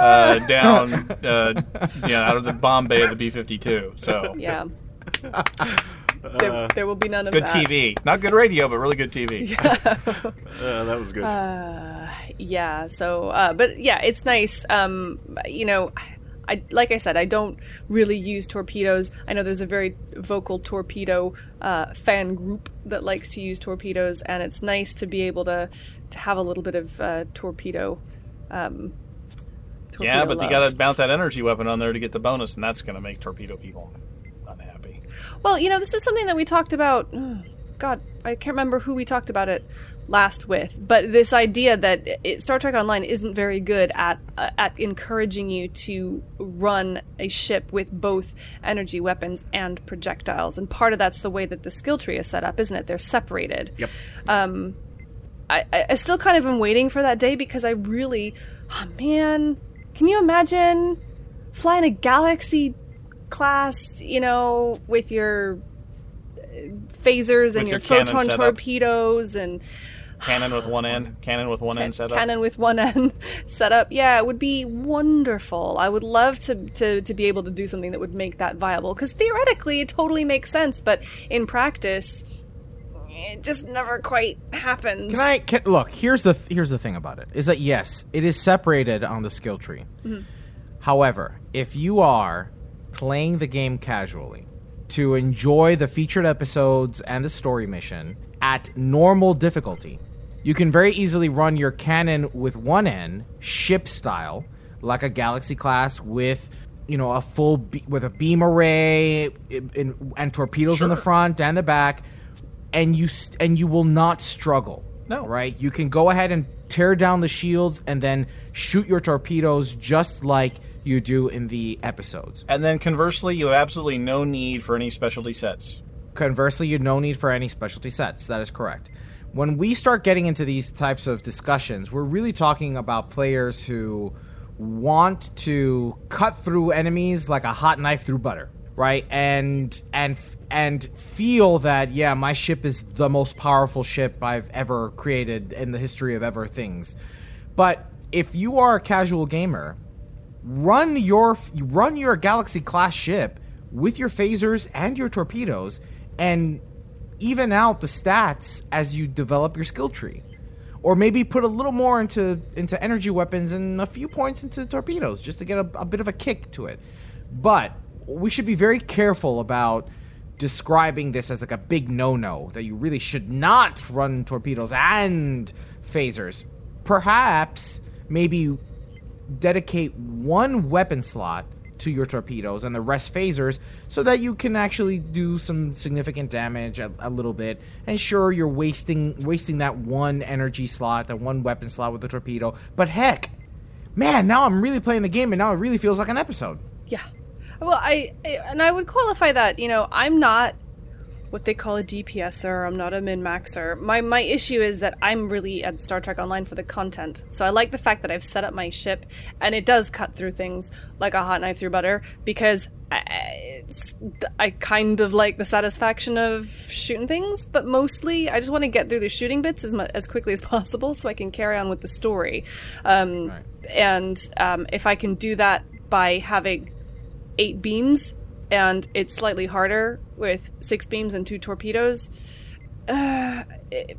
uh, down, uh, you know, out of the bomb bay of the B fifty two. So yeah. There, there will be none of good that. Good TV, not good radio, but really good TV. Uh, that was good. Yeah. So, uh, but yeah, it's nice. Um, you know, I like I said, I don't really use torpedoes. I know there's a very vocal torpedo uh, fan group that likes to use torpedoes, and it's nice to be able to to have a little bit of uh, torpedo. Um, torpedo Yeah, but you love. got to mount that energy weapon on there to get the bonus, and that's going to make torpedo people. Well, you know, this is something that we talked about. Uh, God, I can't remember who we talked about it last with, but this idea that it, Star Trek Online isn't very good at uh, at encouraging you to run a ship with both energy weapons and projectiles, and part of that's the way that the skill tree is set up, isn't it? They're separated. Yep. Um, I, I I still kind of am waiting for that day because I really, oh man, can you imagine flying a Galaxy class, you know, with your uh, phasers and With your, your photon torpedoes and Cannon with one end, cannon with one end set up. cannon with one end set up. Yeah, it would be wonderful. I would love to, to, to be able to do something that would make that viable because theoretically it totally makes sense, but in practice, it just never quite happens. Can I can, look? Here's the here's the thing about it is that yes, it is separated on the skill tree. However, if you are playing the game casually to enjoy the featured episodes and the story mission at normal difficulty, you can very easily run your cannon with one end, ship style, like a Galaxy class with you know a full be- with a beam array in- and torpedoes in the front and the back, and you st- and you will not struggle. No. right? You can go ahead and tear down the shields and then shoot your torpedoes just like you do in the episodes. And then conversely, you have absolutely no need for any specialty sets. Conversely, you no need for any specialty sets. That is correct. When we start getting into these types of discussions, we're really talking about players who want to cut through enemies like a hot knife through butter, right? And and and feel that yeah, my ship is the most powerful ship I've ever created in the history of ever things. But if you are a casual gamer, run your run your galaxy class ship with your phasers and your torpedoes and even out the stats as you develop your skill tree. Or maybe put a little more into into energy weapons and a few points into torpedoes just to get a, a bit of a kick to it. But we should be very careful about describing this as like a big no-no that you really should not run torpedoes and phasers. Perhaps maybe dedicate one weapon slot to your torpedoes and the rest phasers so that you can actually do some significant damage a, a little bit and sure you're wasting wasting that one energy slot that one weapon slot with the torpedo but heck man now i'm really playing the game and now it really feels like an episode Yeah. Well, I, I and I would qualify that. You know, I'm not what they call a DPSer. I'm not a min maxer. My my issue is that I'm really at Star Trek Online for the content. So I like the fact that I've set up my ship and it does cut through things like a hot knife through butter because I, it's, I kind of like the satisfaction of shooting things, but mostly I just want to get through the shooting bits as as quickly as possible so I can carry on with the story. Um, And um, if I can do that by having eight beams and it's slightly harder with six beams and two torpedoes. Uh,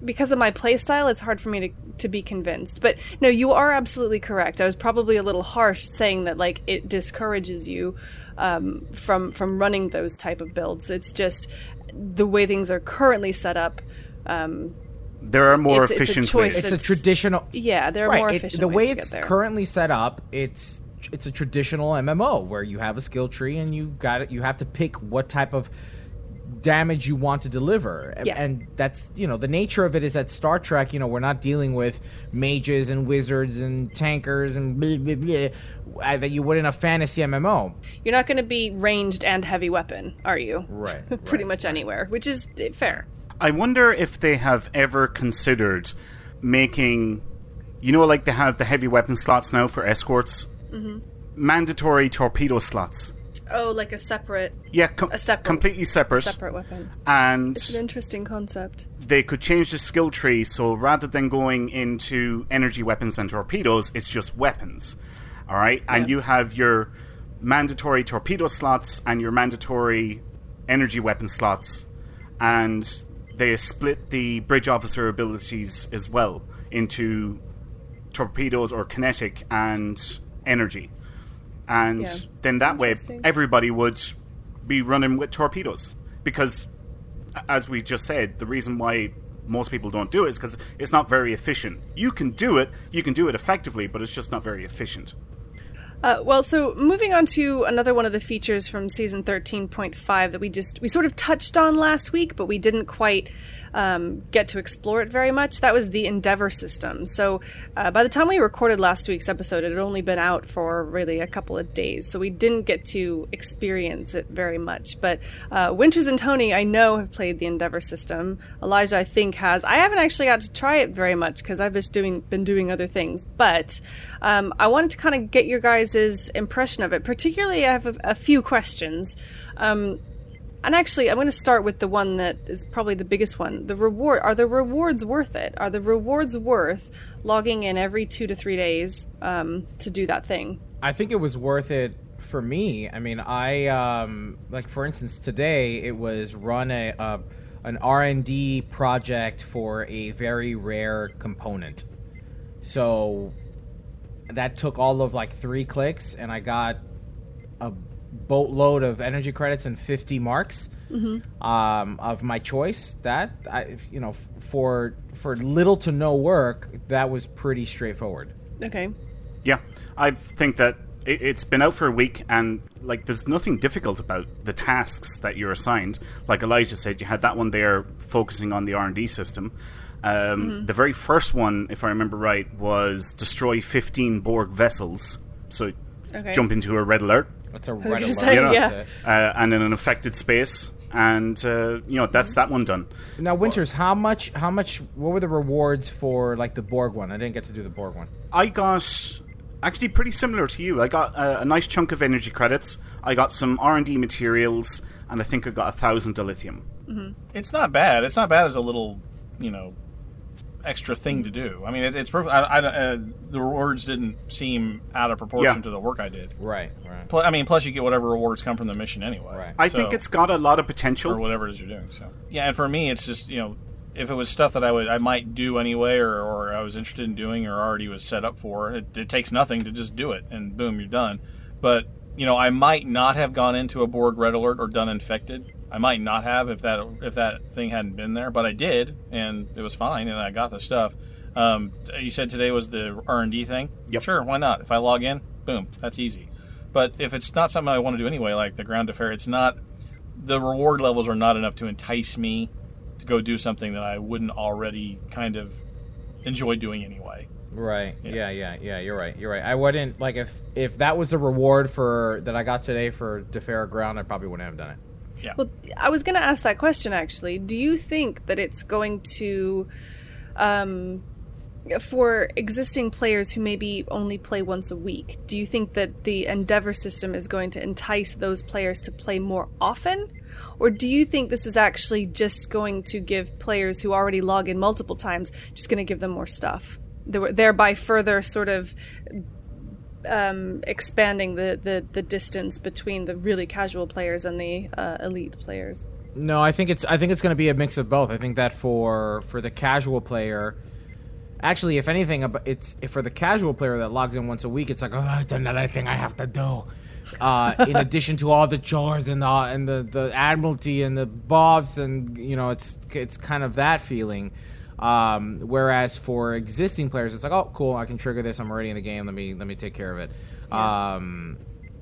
because of my playstyle it's hard for me to, to be convinced. But no you are absolutely correct. I was probably a little harsh saying that like it discourages you um, from from running those type of builds. It's just the way things are currently set up um, There are more It's- it's a efficient choice ways. it's a traditional yeah there are right, more it- efficient the ways way to it's get there. currently set up it's it's a traditional mmo where you have a skill tree and you got it you have to pick what type of damage you want to deliver. Yeah. and that's you know the nature of it is that star trek you know we're not dealing with mages and wizards and tankers and blah, blah, blah, uh, that you would in a fantasy mmo you're not going to be ranged and heavy weapon are you? Right, pretty right, much anywhere which is uh, fair. I wonder if they have ever considered making, you know, like they have the heavy weapon slots now for escorts, Mm-hmm. mandatory torpedo slots. Oh, like a separate Yeah, com- A separate- completely separate. separate weapon. And It's an interesting concept. they could change the skill tree so rather than going into energy weapons and torpedoes, it's just weapons. All right? And you have your mandatory torpedo slots and your mandatory energy weapon slots. And they split the bridge officer abilities as well into torpedoes or kinetic and energy. and Yeah. then that way everybody would be running with torpedoes because, as we just said, the reason why most people don't do it is because it's not very efficient. You can do it, you can do it effectively, but it's just not very efficient. Uh, well, so moving on to another one of the features from season 13.5 that we just we sort of touched on last week, but we didn't quite um, get to explore it very much. That was the Endeavor system. So uh, by the time we recorded last week's episode, it had only been out for really a couple of days, so we didn't get to experience it very much. But uh, Winters and Tony, I know, have played the Endeavor system. Elijah, I think, has. I haven't actually got to try it very much because I've just doing been doing other things. But um, I wanted to kind of get your guys' impression of it. Particularly, I have a, a few questions. Um, and actually, I'm going to start with the one that is probably the biggest one. The reward are the rewards worth it? Are the rewards worth logging in every two to three days um, to do that thing? I think it was worth it for me. I mean, I um, like for instance today it was run a, an R and D project for a very rare component. So that took all of like three clicks, and I got a boatload of energy credits and 50 marks um, of my choice. That I, you know, for for little to no work, that was pretty straightforward. Okay. Yeah, I think that it, it's been out for a week, and like, there's nothing difficult about the tasks that you're assigned. Like Elijah said, you had that one there focusing on the R and D system. Um, The very first one, if I remember right, was destroy 15 Borg vessels. So Okay. jump into a red alert, That's a red gonna alert. say, you know, yeah. uh, and in an affected space, and uh, you know that's that one done. Now, Winters, how much? How much? What were the rewards for like the Borg one? I didn't get to do the Borg one. I got actually pretty similar to you. I got a, a nice chunk of energy credits. I got some R and D materials, and I think I got a thousand dilithium. It's not bad. It's not bad as a little, you know, extra thing to do. I mean, it, it's perfect. I, I, uh, the rewards didn't seem out of proportion Yeah. to the work I did. Right. Right. Pl- I mean, plus you get whatever rewards come from the mission anyway. Right. I So- think it's got a lot of potential. or whatever it is you're doing. So yeah, and for me, it's just you know, if it was stuff that I would I might do anyway, or, or I was interested in doing, or already was set up for, it, it takes nothing to just do it, and boom, you're done. But you know, I might not have gone into a Borg red alert or done infected. I might not have if that if that thing hadn't been there, but I did, and it was fine, and I got the stuff. Um, you said today was the R and D thing. Yep. Sure, why not? If I log in, boom, that's easy. But if it's not something I want to do anyway, like the ground affair, it's not the reward levels are not enough to entice me to go do something that I wouldn't already kind of enjoy doing anyway. Right. Yeah. Yeah. Yeah. You're right. You're right. I wouldn't like if if that was the reward for that I got today for Defera Ground, I probably wouldn't have done it. Yeah. Well, I was going to ask that question actually. Do you think that it's going to, um, for existing players who maybe only play once a week, do you think that the Endeavor system is going to entice those players to play more often? Or do you think this is actually just going to give players who already log in multiple times, just going to give them more stuff? Thereby further sort of um, expanding the, the, the distance between the really casual players and the uh, elite players. No, I think it's I think it's going to be a mix of both. I think that for for the casual player, actually, if anything, it's if for the casual player that logs in once a week, it's like oh, it's another thing I have to do. Uh, in addition to all the chores and the and the the admiralty and the bobs and you know it's it's kind of that feeling. Um, whereas for existing players, it's like oh cool, I can trigger this. I'm already in the game. Let me let me take care of it. Um,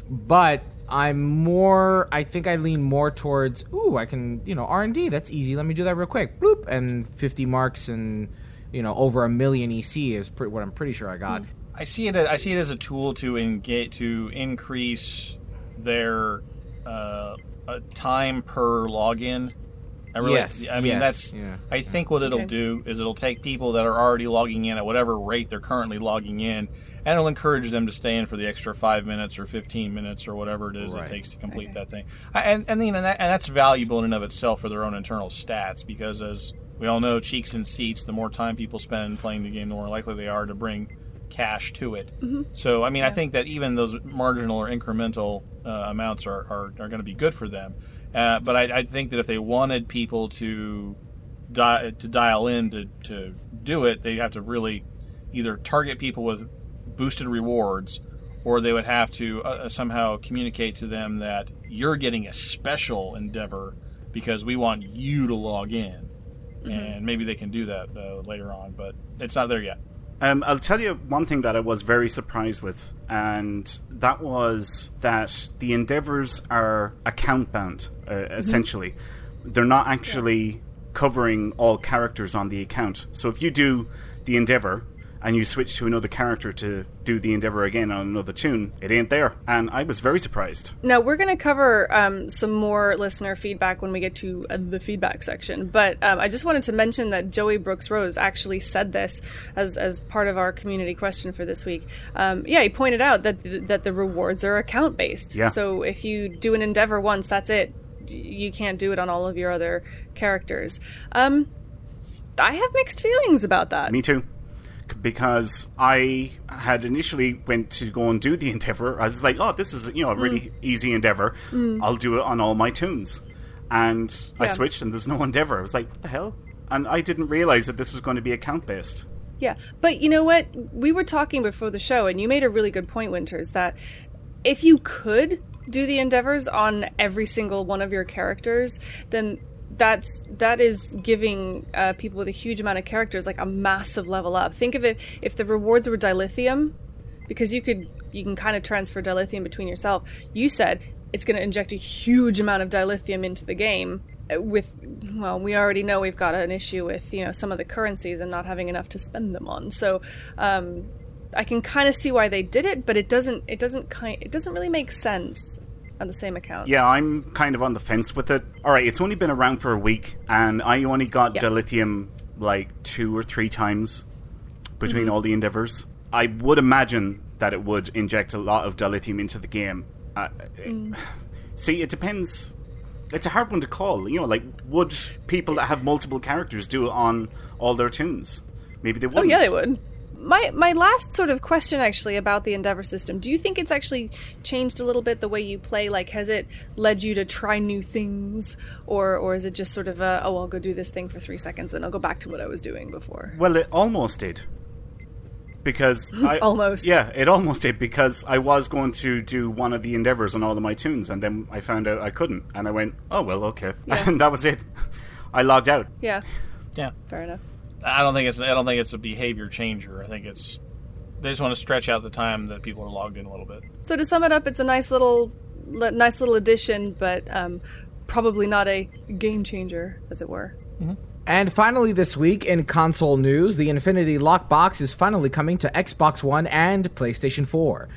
but I'm more. I think I lean more towards. Ooh, I can. You know, R and D. That's easy. Let me do that real quick. Bloop, and 50 marks and you know over a million EC is pre- what I'm pretty sure I got. I see it. I see it as a tool to engage to increase their uh, uh, time per login. I really, Yes, I mean yes, that's. yeah, I think what it'll Okay. do is it'll take people that are already logging in at whatever rate they're currently logging in, and it'll encourage them to stay in for the extra five minutes or fifteen minutes or whatever it is Right. it takes to complete Okay. that thing. I- And and, you know, that, and that's valuable in and of itself for their own internal stats because as we all know, cheeks and seats. The more time people spend playing the game, the more likely they are to bring cash to it. Hmm. So, I mean, I think that even those marginal or incremental uh, amounts are, are, are going to be good for them. Uh, but I, I think that if they wanted people to di- to dial in to, to do it, they'd have to really either target people with boosted rewards or they would have to uh, somehow communicate to them that you're getting a special endeavor because we want you to log in. And maybe they can do that uh, later on, but it's not there yet. Um, I'll tell you one thing that I was very surprised with, and that was that the endeavors are account bound, uh, essentially. They're not actually covering all characters on the account. So if you do the endeavor and you switch to another character to do the endeavor again on another toon, it ain't there. And I was very surprised. Now we're going to cover um, some more listener feedback when we get to uh, the feedback section. But um, I just wanted to mention that Joey Brooks Rose actually said this as as part of our community question for this week. Um, yeah, he pointed out that that the rewards are account based. Yeah. So if you do an endeavor once, that's it. You can't do it on all of your other characters. Um, I have mixed feelings about that. Me too. Because I had initially went to go and do the endeavor. I was like, "Oh, this is you know a mm. really easy endeavor. Mm. I'll do it on all my toons." And I switched, and there's no endeavor. I was like, "What the hell?" And I didn't realize that this was going to be account based. Yeah, but you know what? We were talking before the show, and you made a really good point, Winters, that if you could do the endeavors on every single one of your characters, then that's that is giving uh, people with a huge amount of characters like a massive level up. Think of it if the rewards were dilithium, because you could you can kind of transfer dilithium between yourself. You said it's going to inject a huge amount of dilithium into the game. uh, With well, we already know we've got an issue with you know some of the currencies and not having enough to spend them on. So um, I can kind of see why they did it, but it doesn't it doesn't kind it doesn't really make sense on the same account. Yeah, I'm kind of on the fence with it. All right, it's only been around for a week, and I only got Yeah. dilithium like two or three times between Mm-hmm. all the endeavors. I would imagine that it would inject a lot of dilithium into the game. Uh, Mm. See, it depends. It's a hard one to call. You know, like would people that have multiple characters do it on all their toons? Maybe they would. Oh yeah, they would. My my last sort of question actually about the Endeavor system. Do you think it's actually changed a little bit the way you play? Like, has it led you to try new things, or or is it just sort of a oh I'll go do this thing for three seconds and I'll go back to what I was doing before? Well, it almost did. Because I Almost. yeah, it almost did because I was going to do one of the endeavors on all of my toons, and then I found out I couldn't, and I went, oh well, okay, Yeah. and that was it. I logged out. Yeah, Yeah. fair enough. I don't think it's I don't think it's a behavior changer. I think it's they just want to stretch out the time that people are logged in a little bit. So to sum it up, it's a nice little nice little addition, but um, probably not a game changer, as it were. And finally, this week in console news, the Infinity Lockbox is finally coming to Xbox One and PlayStation 4.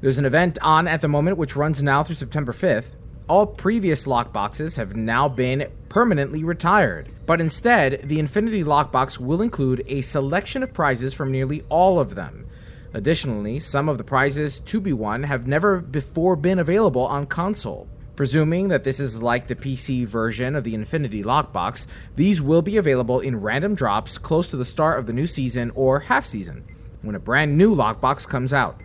There's an event on at the moment which runs now through September 5th. All previous lockboxes have now been permanently retired, but instead, the Infinity Lockbox will include a selection of prizes from nearly all of them. Additionally, some of the prizes to be won have never before been available on console. Presuming that this is like the PC version of the Infinity Lockbox, these will be available in random drops close to the start of the new season or half season, when a brand new lockbox comes out.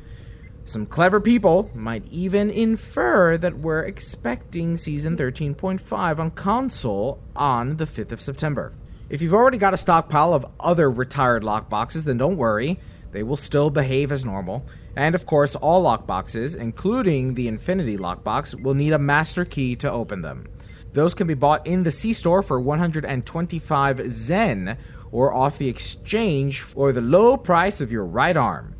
Some clever people might even infer that we're expecting Season 13.5 on console on the 5th of September. If you've already got a stockpile of other retired lockboxes, then don't worry, they will still behave as normal. And of course, all lockboxes, including the Infinity Lockbox, will need a master key to open them. Those can be bought in the C store for 125 Zen or off the exchange for the low price of your right arm.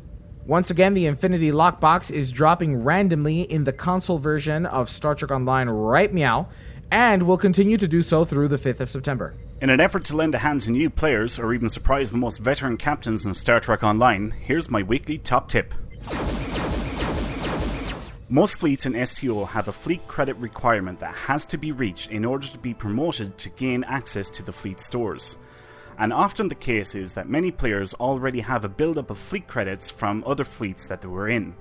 Once again, the Infinity Lockbox is dropping randomly in the console version of Star Trek Online right meow, and will continue to do so through the 5th of September. In an effort to lend a hand to new players, or even surprise the most veteran captains in Star Trek Online, here's my weekly top tip. Most fleets in STO have a fleet credit requirement that has to be reached in order to be promoted to gain access to the fleet stores. And often the case is that many players already have a build-up of fleet credits from other fleets that they were in.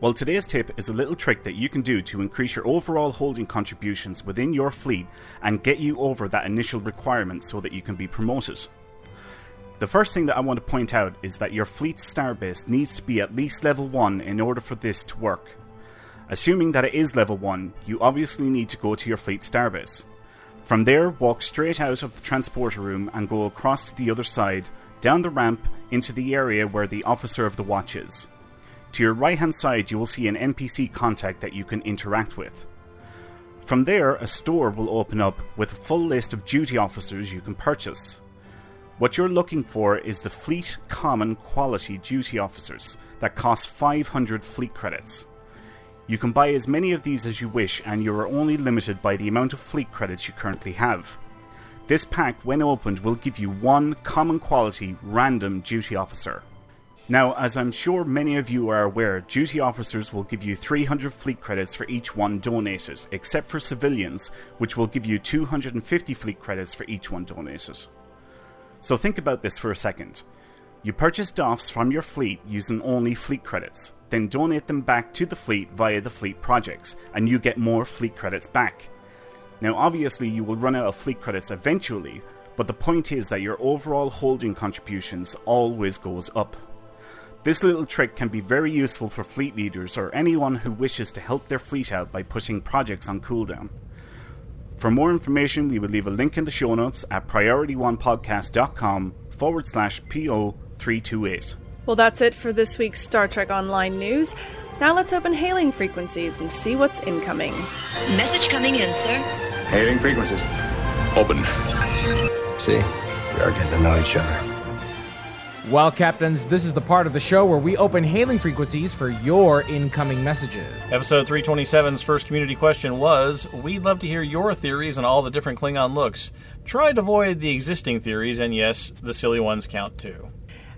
Well, today's tip is a little trick that you can do to increase your overall holding contributions within your fleet and get you over that initial requirement so that you can be promoted. The first thing that I want to point out is that your fleet's starbase needs to be at least level 1 in order for this to work. Assuming that it is level 1, you obviously need to go to your fleet starbase. From there, walk straight out of the transporter room and go across to the other side, down the ramp, into the area where the officer of the watch is. To your right hand side, you will see an NPC contact that you can interact with. From there, a store will open up with a full list of duty officers you can purchase. What you're looking for is the Fleet Common Quality Duty Officers that cost 500 fleet credits. You can buy as many of these as you wish, and you are only limited by the amount of fleet credits you currently have. This pack, when opened, will give you one common quality random duty officer. Now, as I'm sure many of you are aware, duty officers will give you 300 fleet credits for each one donated, except for civilians, which will give you 250 fleet credits for each one donated. So think about this for a second. You purchase DOFs from your fleet using only fleet credits, then donate them back to the fleet via the fleet projects, and you get more fleet credits back. Now, obviously, you will run out of fleet credits eventually, but the point is that your overall holding contributions always goes up. This little trick can be very useful for fleet leaders or anyone who wishes to help their fleet out by putting projects on cooldown. For more information, we will leave a link in the show notes at priorityonepodcast.com forward slash PO328. Well, that's it for this week's Star Trek Online news. Now let's open hailing frequencies and see what's incoming. Message coming in, sir. Hailing frequencies. Open. See, we are getting to know each other. Well, Captains, this is the part of the show where we open hailing frequencies for your incoming messages. Episode 327's first community question was We'd love to hear your theories on all the different Klingon looks. Try to avoid the existing theories, and yes, the silly ones count too.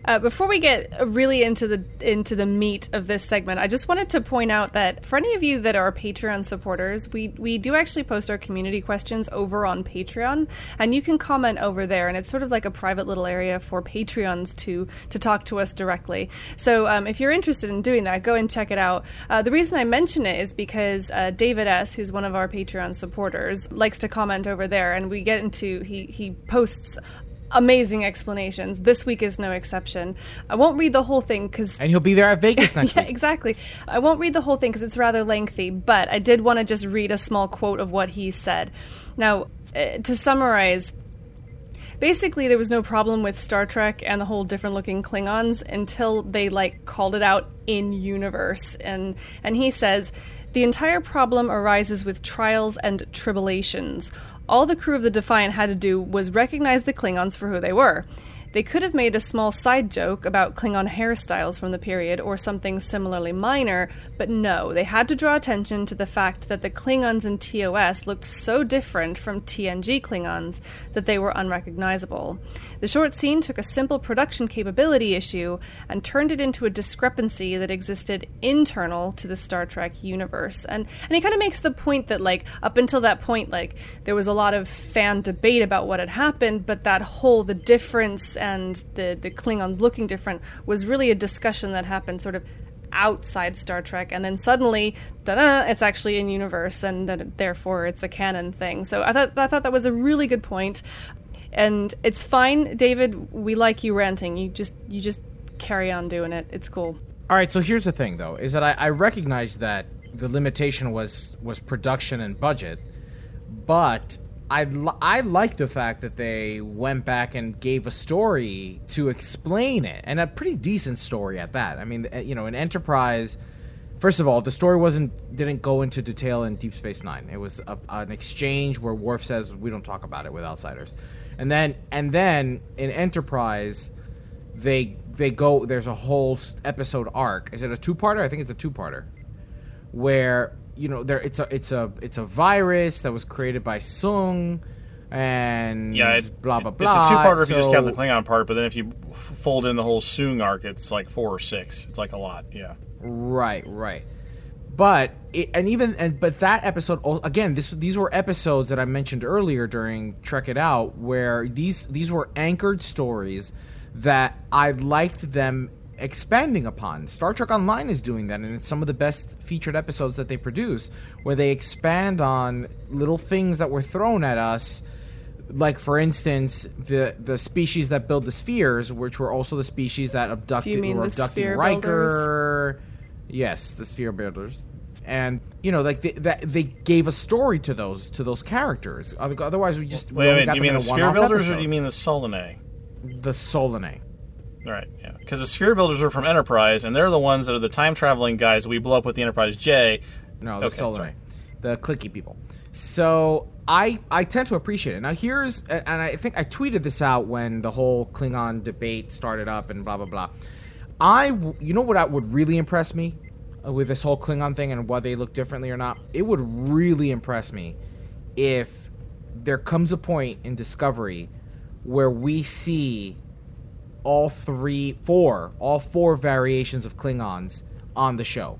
Uh, before we get really into the into the meat of this segment, I just wanted to point out that for any of you that are Patreon supporters, we we do actually post our community questions over on Patreon, and you can comment over there, and it's sort of like a private little area for Patreons to to talk to us directly. So um, if you're interested in doing that, go and check it out. Uh, the reason I mention it is because uh, David S, who's one of our Patreon supporters, likes to comment over there, and we get into he he posts amazing explanations. This week is no exception. I won't read the whole thing because. And he'll be there at Vegas next yeah, week. exactly. I won't read the whole thing because it's rather lengthy, but I did want to just read a small quote of what he said. Now, uh, to summarize, basically there was no problem with Star Trek and the whole different looking Klingons until they like called it out in universe and and he says the entire problem arises with Trials and Tribble-ations. All the crew of the Defiant had to do was recognize the Klingons for who they were. They could have made a small side joke about Klingon hairstyles from the period or something similarly minor, but no, they had to draw attention to the fact that the Klingons in TOS looked so different from TNG Klingons that they were unrecognizable. The short scene took a simple production capability issue and turned it into a discrepancy that existed internal to the Star Trek universe. And and he kind of makes the point that like up until that point like there was a lot of fan debate about what had happened, but that whole the difference and the the Klingons looking different was really a discussion that happened sort of outside Star Trek, and then suddenly, da it's actually in universe, and then therefore it's a canon thing. So I thought I thought that was a really good point, and it's fine, David. We like you ranting. You just you just carry on doing it. It's cool. All right, so here's the thing, though, is that I, I recognize that the limitation was was production and budget, but I, I like the fact that they went back and gave a story to explain it, and a pretty decent story at that. I mean, uh, you know, an Enterprise. First of all, the story wasn't didn't go into detail in Deep Space Nine. It was a, an exchange where Worf says we don't talk about it with outsiders, and then and then in Enterprise, they they go. There's a whole episode arc. Is it a two parter? I think it's a two parter, where you know there it's a it's a it's a virus that was created by Soong, and Yeah, it's blah blah blah. It's a two-parter if you just count the Klingon part, but then if you f- fold in the whole Soong arc, it's like four or six. It's like a lot. Yeah. Right, right. But it, and even and but that episode again this these were episodes that I mentioned earlier during Trek It Out where these these were anchored stories that I liked them expanding upon. Star Trek Online is doing that and it's some of the best featured episodes that they produce where they expand on little things that were thrown at us like for instance the the species that build the spheres which were also the species that abducted mean were abducting sphere Riker Yes, the sphere builders, and you know, like they, that they gave a story to those to those characters. Otherwise, we just we Wait a minute. got Do you mean the sphere one-off builders or do you mean the Solanae? the Solanae? Right, yeah. Because the sphere builders are from Enterprise, and they're the ones that are the time traveling guys that we blow up with the Enterprise J. No, the Okay, Solar, sorry. the clicky people. So I I tend to appreciate it. Now here's and I think I tweeted this out when the whole Klingon debate started up and blah blah blah. I you know what I would really impress me with this whole Klingon thing and whether they look differently or not. It would really impress me if there comes a point in Discovery where we see all three, four, all four variations of Klingons on the show,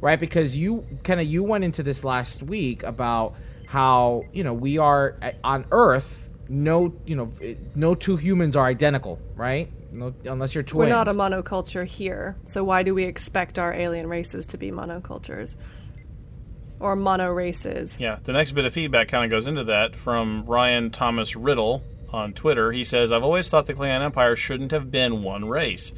right? Because you kind of you went into this last week about how you know we are uh, on Earth. No, you know, no two humans are identical, right? No, unless you're twins. We're not a monoculture here, so why do we expect our alien races to be monocultures or mono races? Yeah, the next bit of feedback kind of goes into that from Ryan Thomas Riddle on Twitter. He says, I've always thought the Klingon Empire shouldn't have been one race.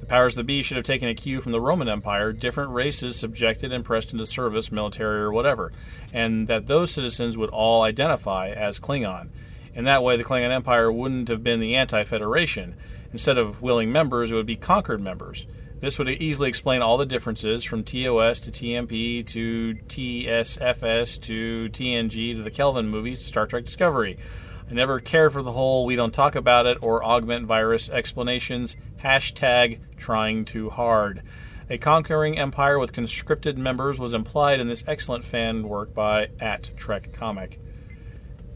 The powers that be should have taken a cue from the Roman Empire, different races subjected and pressed into service, military or whatever, and that those citizens would all identify as Klingon. In that way, the Klingon Empire wouldn't have been the anti Federation. Instead of willing members, it would be conquered members. This would easily explain all the differences from TOS to TMP to TSFS to TNG to the Kelvin movies to Star Trek Discovery. I never cared for the whole we don't talk about it or augment virus explanations. Hashtag trying too hard. A conquering empire with conscripted members was implied in this excellent fan work by at Trek Comic.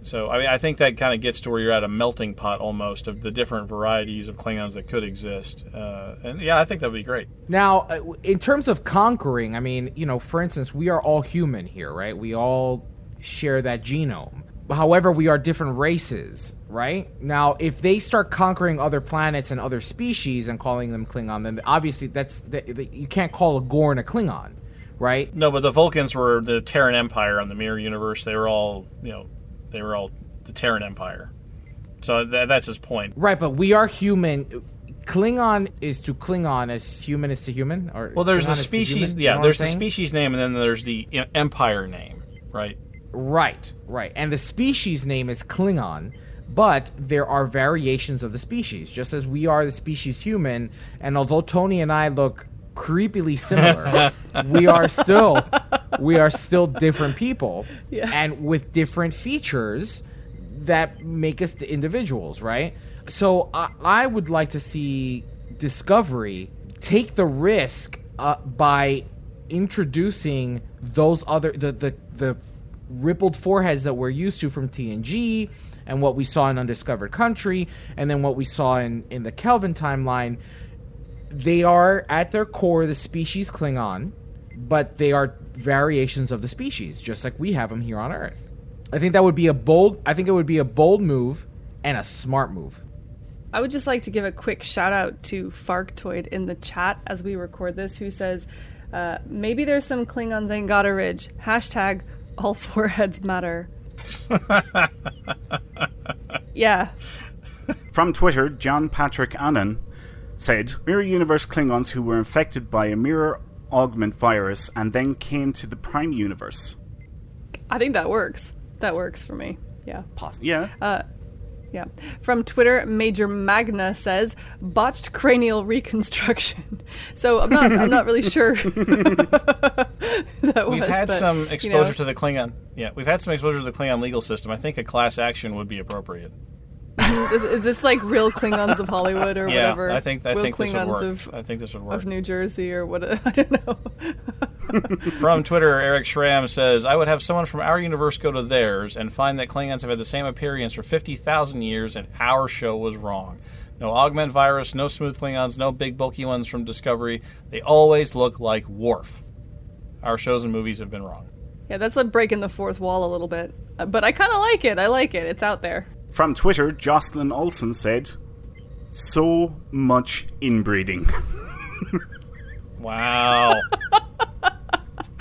So I mean, I think that kind of gets to where you're at a melting pot almost of the different varieties of Klingons that could exist. Uh, and yeah, I think that would be great. Now, uh, in terms of conquering, I mean, you know, for instance, we are all human here, right? We all share that genome. However, we are different races, right? Now, if they start conquering other planets and other species and calling them Klingon, then obviously that's that, that- you can't call a Gorn a Klingon, right? No, but the Vulcans were the Terran Empire on the Mirror Universe. They were all, you know, they were all the Terran Empire. So tha that's his point. Right, but we are human. Klingon is to Klingon as human is to human. Or Well, there's Klingon the species. human, you yeah, know there's the saying? species name, and then there's the you empire name, right? Right, right. And the species name is Klingon, but there are variations of the species, just as we are the species human. And although Tony and I look creepily similar, we are still we are still different people, Yeah. and with different features that make us the individuals, right? So I, I would like to see Discovery take the risk uh, by introducing those other the, the the rippled foreheads that we're used to from TNG and what we saw in Undiscovered Country and then what we saw in in the Kelvin timeline. They are at their core the species Klingon but they are variations of the species just like we have them here on earth. I think that would be a bold I think it would be a bold move and a smart move. I would just like to give a quick shout out to Farktoid in the chat as we record this, who says, uh, maybe there's some Klingons ain't got a ridge. Hashtag all foreheads matter. yeah. From Twitter, John Patrick Annan said Mirror Universe Klingons who were infected by a mirror augment virus and then came to the Prime Universe. I think that works. That works for me. Yeah. Poss- yeah. Uh, yeah. From Twitter, Major Magna says botched cranial reconstruction. So I'm not. I'm not really sure. that We've was, had but, some you exposure know. to the Klingon. Yeah, we've had some exposure to the Klingon legal system. I think a class action would be appropriate. is, is this like real Klingons of Hollywood or yeah, whatever? I think I real think this would Klingons work. of I think this would work. of New Jersey or what? I don't know. From Twitter, Eric Schramm says, I would have someone from our universe go to theirs and find that Klingons have had the same appearance for 50,000 years and our show was wrong. No augment virus, no smooth Klingons, no big bulky ones from Discovery. They always look like Worf. Our shows and movies have been wrong. Yeah, that's like breaking the fourth wall a little bit, Uh, but I kind of like it. I like it. It's out there. From Twitter, Jocelyn Olson said, So much inbreeding. Wow.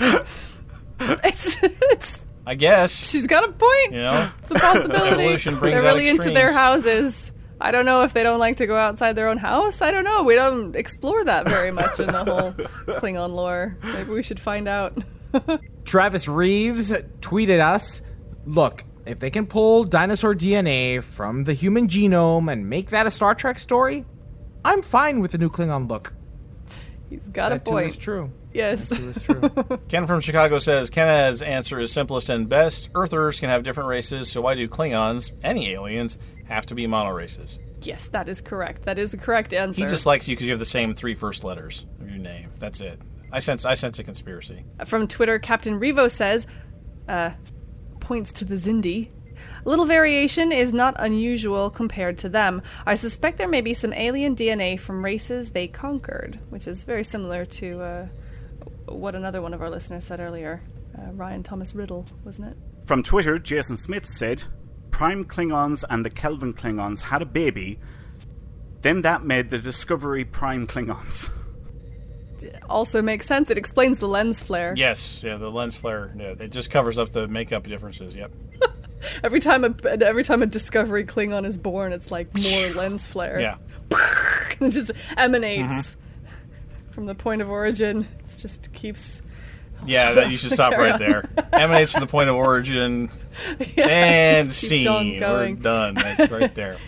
It's it's. I guess. She's got a point. You know? It's a possibility. Evolution brings They're out really into their houses. I don't know if they don't like to go outside their own house. I don't know. We don't explore that very much in the whole Klingon lore. Maybe we should find out. Travis Reeves tweeted us Look, if they can pull dinosaur DNA from the human genome and make that a Star Trek story, I'm fine with the new Klingon look. He's got that a point. That's true. Yes. That too is true. Ken from Chicago says Ken's answer is simplest and best. Earthers can have different races, so why do Klingons, any aliens, have to be mono races? yes, that is correct. That is the correct answer. He just likes you because you have the same three first letters of your name. That's it. I sense. I sense a conspiracy. From Twitter, Captain Revo says, uh, points to the Xindi. A little variation is not unusual compared to them. I suspect there may be some alien DNA from races they conquered, which is very similar to uh, what another one of our listeners said earlier. Uh, Ryan Thomas Riddle, wasn't it? From Twitter, Jason Smith said, Prime Klingons and the Kelvin Klingons had a baby, then that made the Discovery Prime Klingons. Also makes sense. It explains the lens flare. Yes, yeah, the lens flare. Yeah, it just covers up the makeup differences. Yep. Every time a every time a Discovery Klingon is born, it's like more lens flare. Yeah. it just emanates Mm-hmm. from the point of origin. It just keeps. Yeah, that, you should stop right there. Emanates from the point of origin. Yeah, and scene. We're done. That's right there.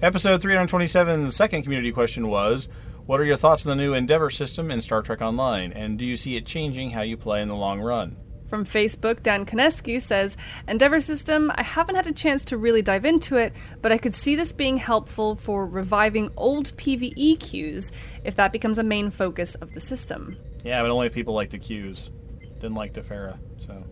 Episode 327's second community question was What are your thoughts on the new Endeavor system in Star Trek Online? And do you see it changing how you play in the long run? From Facebook, Dan Konescu says, Endeavor System, I haven't had a chance to really dive into it, but I could see this being helpful for reviving old PvE queues if that becomes a main focus of the system. Yeah, but only people like the cues. Didn't like Defera, so.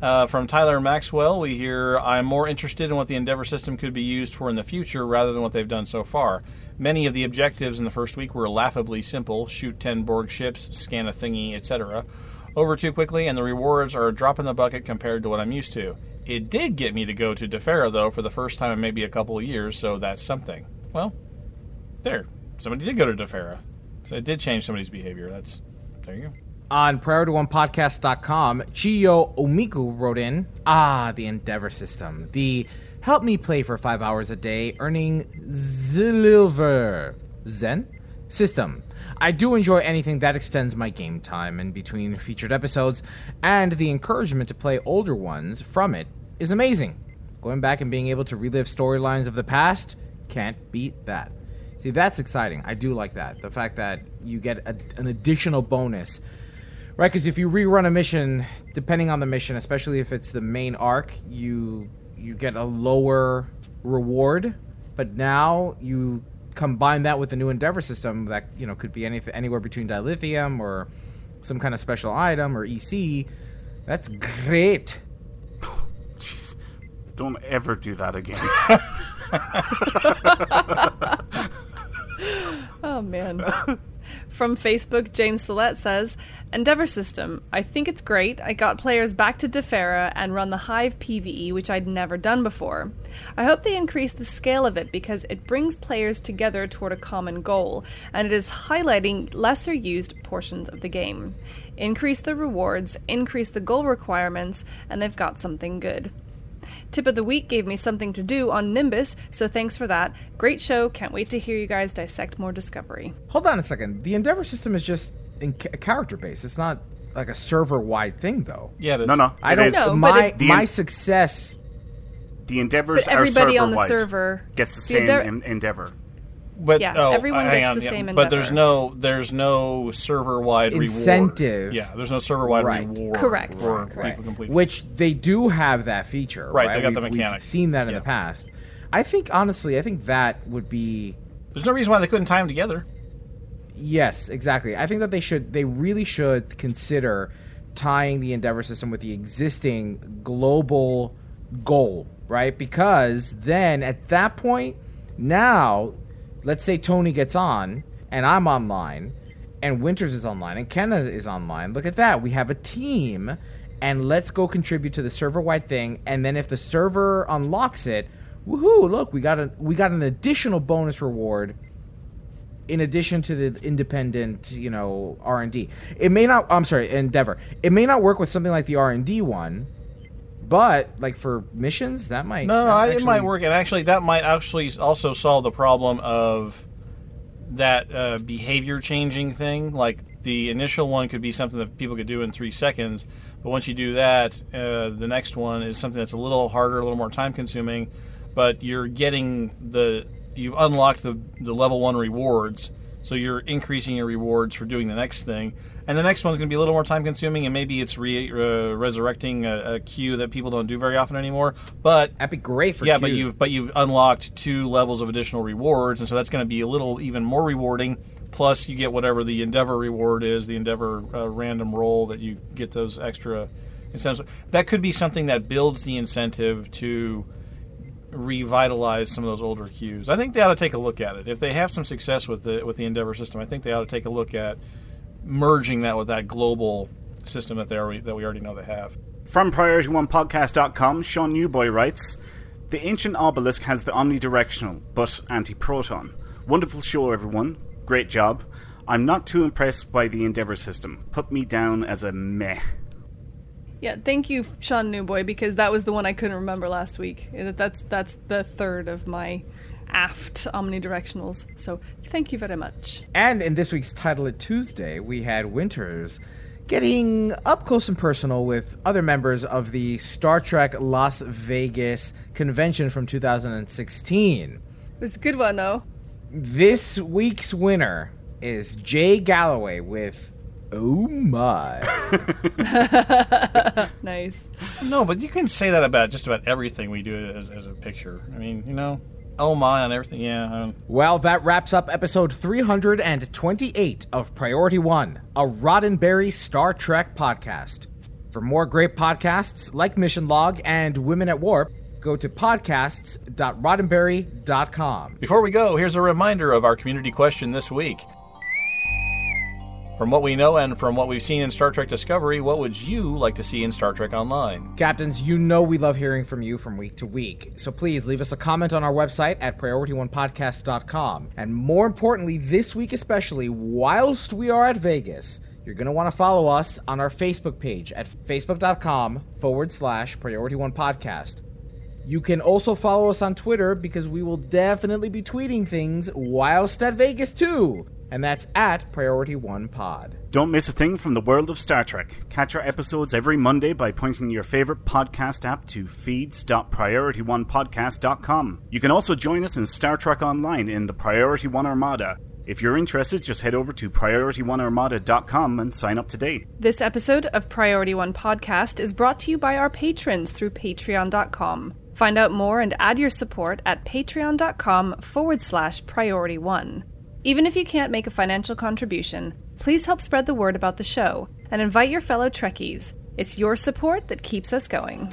Uh, from Tyler Maxwell, we hear I'm more interested in what the Endeavor system could be used for in the future rather than what they've done so far. Many of the objectives in the first week were laughably simple shoot 10 Borg ships, scan a thingy, etc. Over too quickly, and the rewards are a drop in the bucket compared to what I'm used to. It did get me to go to Defera, though, for the first time in maybe a couple of years, so that's something. Well, there. Somebody did go to Defera. So it did change somebody's behavior. That's. There you go. On PriorityOnePodcast.com, Chiyo Omiku wrote in, Ah, the Endeavor system. The help me play for five hours a day, earning Zilver Zen system. I do enjoy anything that extends my game time in between featured episodes, and the encouragement to play older ones from it is amazing. Going back and being able to relive storylines of the past, can't beat that. See, that's exciting. I do like that. The fact that you get a, an additional bonus Right, because if you rerun a mission, depending on the mission, especially if it's the main arc, you you get a lower reward. But now you combine that with the new Endeavor system that you know could be anything anywhere between dilithium or some kind of special item or EC. That's great. Jeez. Don't ever do that again. Oh man. From Facebook, James Salet says, Endeavor System. I think it's great. I got players back to Defera and run the Hive PvE, which I'd never done before. I hope they increase the scale of it because it brings players together toward a common goal, and it is highlighting lesser used portions of the game. Increase the rewards, increase the goal requirements, and they've got something good. Tip of the week gave me something to do on Nimbus, so thanks for that. Great show. Can't wait to hear you guys dissect more Discovery. Hold on a second. The Endeavor system is just in ca- character based. It's not like a server wide thing, though. Yeah, it is. no, no. I it don't. is. No, but my it- The my success. The Endeavors But everybody are on the server-wide. server- gets the the same Endeavor- Endeavor. But Yeah, oh, everyone hang gets on, the yeah, same But there's no there's no server wide Incentive. Yeah, there's no server wide Right. reward Correct. for Correct. people complete. which they do have that feature. Right, Right, they got the We've- mechanic. We've seen that in Yeah. the past. I think honestly, I think that would be There's no reason why they couldn't tie them together. yes, exactly. I think that they should, they really should consider tying the Endeavor system with the existing global goal, right? Because then at that point, now, let's say Tony gets on and I'm online and Winters is online and Kenna is online. Look at that. We have a team and let's go contribute to the server wide thing and then if the server unlocks it, woohoo, look, we got a we got an additional bonus reward in addition to the independent, you know, R and D. It may not. I'm sorry, Endeavor. It may not work with something like the R and D one, but like for missions, that might. No, that I, it might work, and actually, that might actually also solve the problem of that uh, behavior changing thing. Like the initial one could be something that people could do in three seconds, but once you do that, uh, the next one is something that's a little harder, a little more time consuming, but you're getting the you've unlocked the the level one rewards, so you're increasing your rewards for doing the next thing. And the next one's going to be a little more time consuming, and maybe it's re, uh, resurrecting a, a queue that people don't do very often anymore. But that'd be great for yeah. But you've but you've unlocked two levels of additional rewards, and so that's going to be a little even more rewarding. Plus, you get whatever the Endeavor reward is, the Endeavor uh, random roll that you get those extra incentives. That could be something that builds the incentive to revitalize some of those older queues. I think they ought to take a look at it. If they have some success with the with the Endeavor system, I think they ought to take a look at merging that with that global system that they already, that we already know they have. From PriorityOnePodcast.com, Sean Newboy writes, The Ancient Obelisk has the omnidirectional, but anti-proton. Wonderful show, everyone. Great job. I'm not too impressed by the Endeavour system. Put me down as a meh. Yeah, thank you, Sean Newboy, because that was the one I couldn't remember last week. That's that's the third of my aft omnidirectionals. So thank you very much. And in this week's Title It Tuesday, we had Winters getting up close and personal with other members of the Star Trek Las Vegas convention from 2016. It was a good one, though. This week's winner is Jay Galloway with Oh my. nice. No, but you can say that about just about everything we do as, as a picture. I mean, you know, oh my on everything. Yeah. Well, that wraps up episode 328 of Priority One, a Roddenberry Star Trek podcast. For more great podcasts like Mission Log and Women at Warp, go to podcasts.roddenberry.com. Before we go, here's a reminder of our community question this week. From what we know and from what we've seen in Star Trek Discovery, what would you like to see in Star Trek Online? Captains, you know we love hearing from you from week to week. So please leave us a comment on our website at priorityonepodcast.com. And more importantly, this week especially, whilst we are at Vegas, you're going to want to follow us on our Facebook page at facebook.com forward slash priority one podcast. You can also follow us on Twitter because we will definitely be tweeting things whilst at Vegas too and that's at Priority One Pod. Don't miss a thing from the world of Star Trek. Catch our episodes every Monday by pointing your favorite podcast app to feeds.priorityonepodcast.com. You can also join us in Star Trek Online in the Priority One Armada. If you're interested, just head over to PriorityOneArmada.com and sign up today. This episode of Priority One Podcast is brought to you by our patrons through Patreon.com. Find out more and add your support at patreon.com forward slash priority one. Even if you can't make a financial contribution, please help spread the word about the show and invite your fellow Trekkies. It's your support that keeps us going.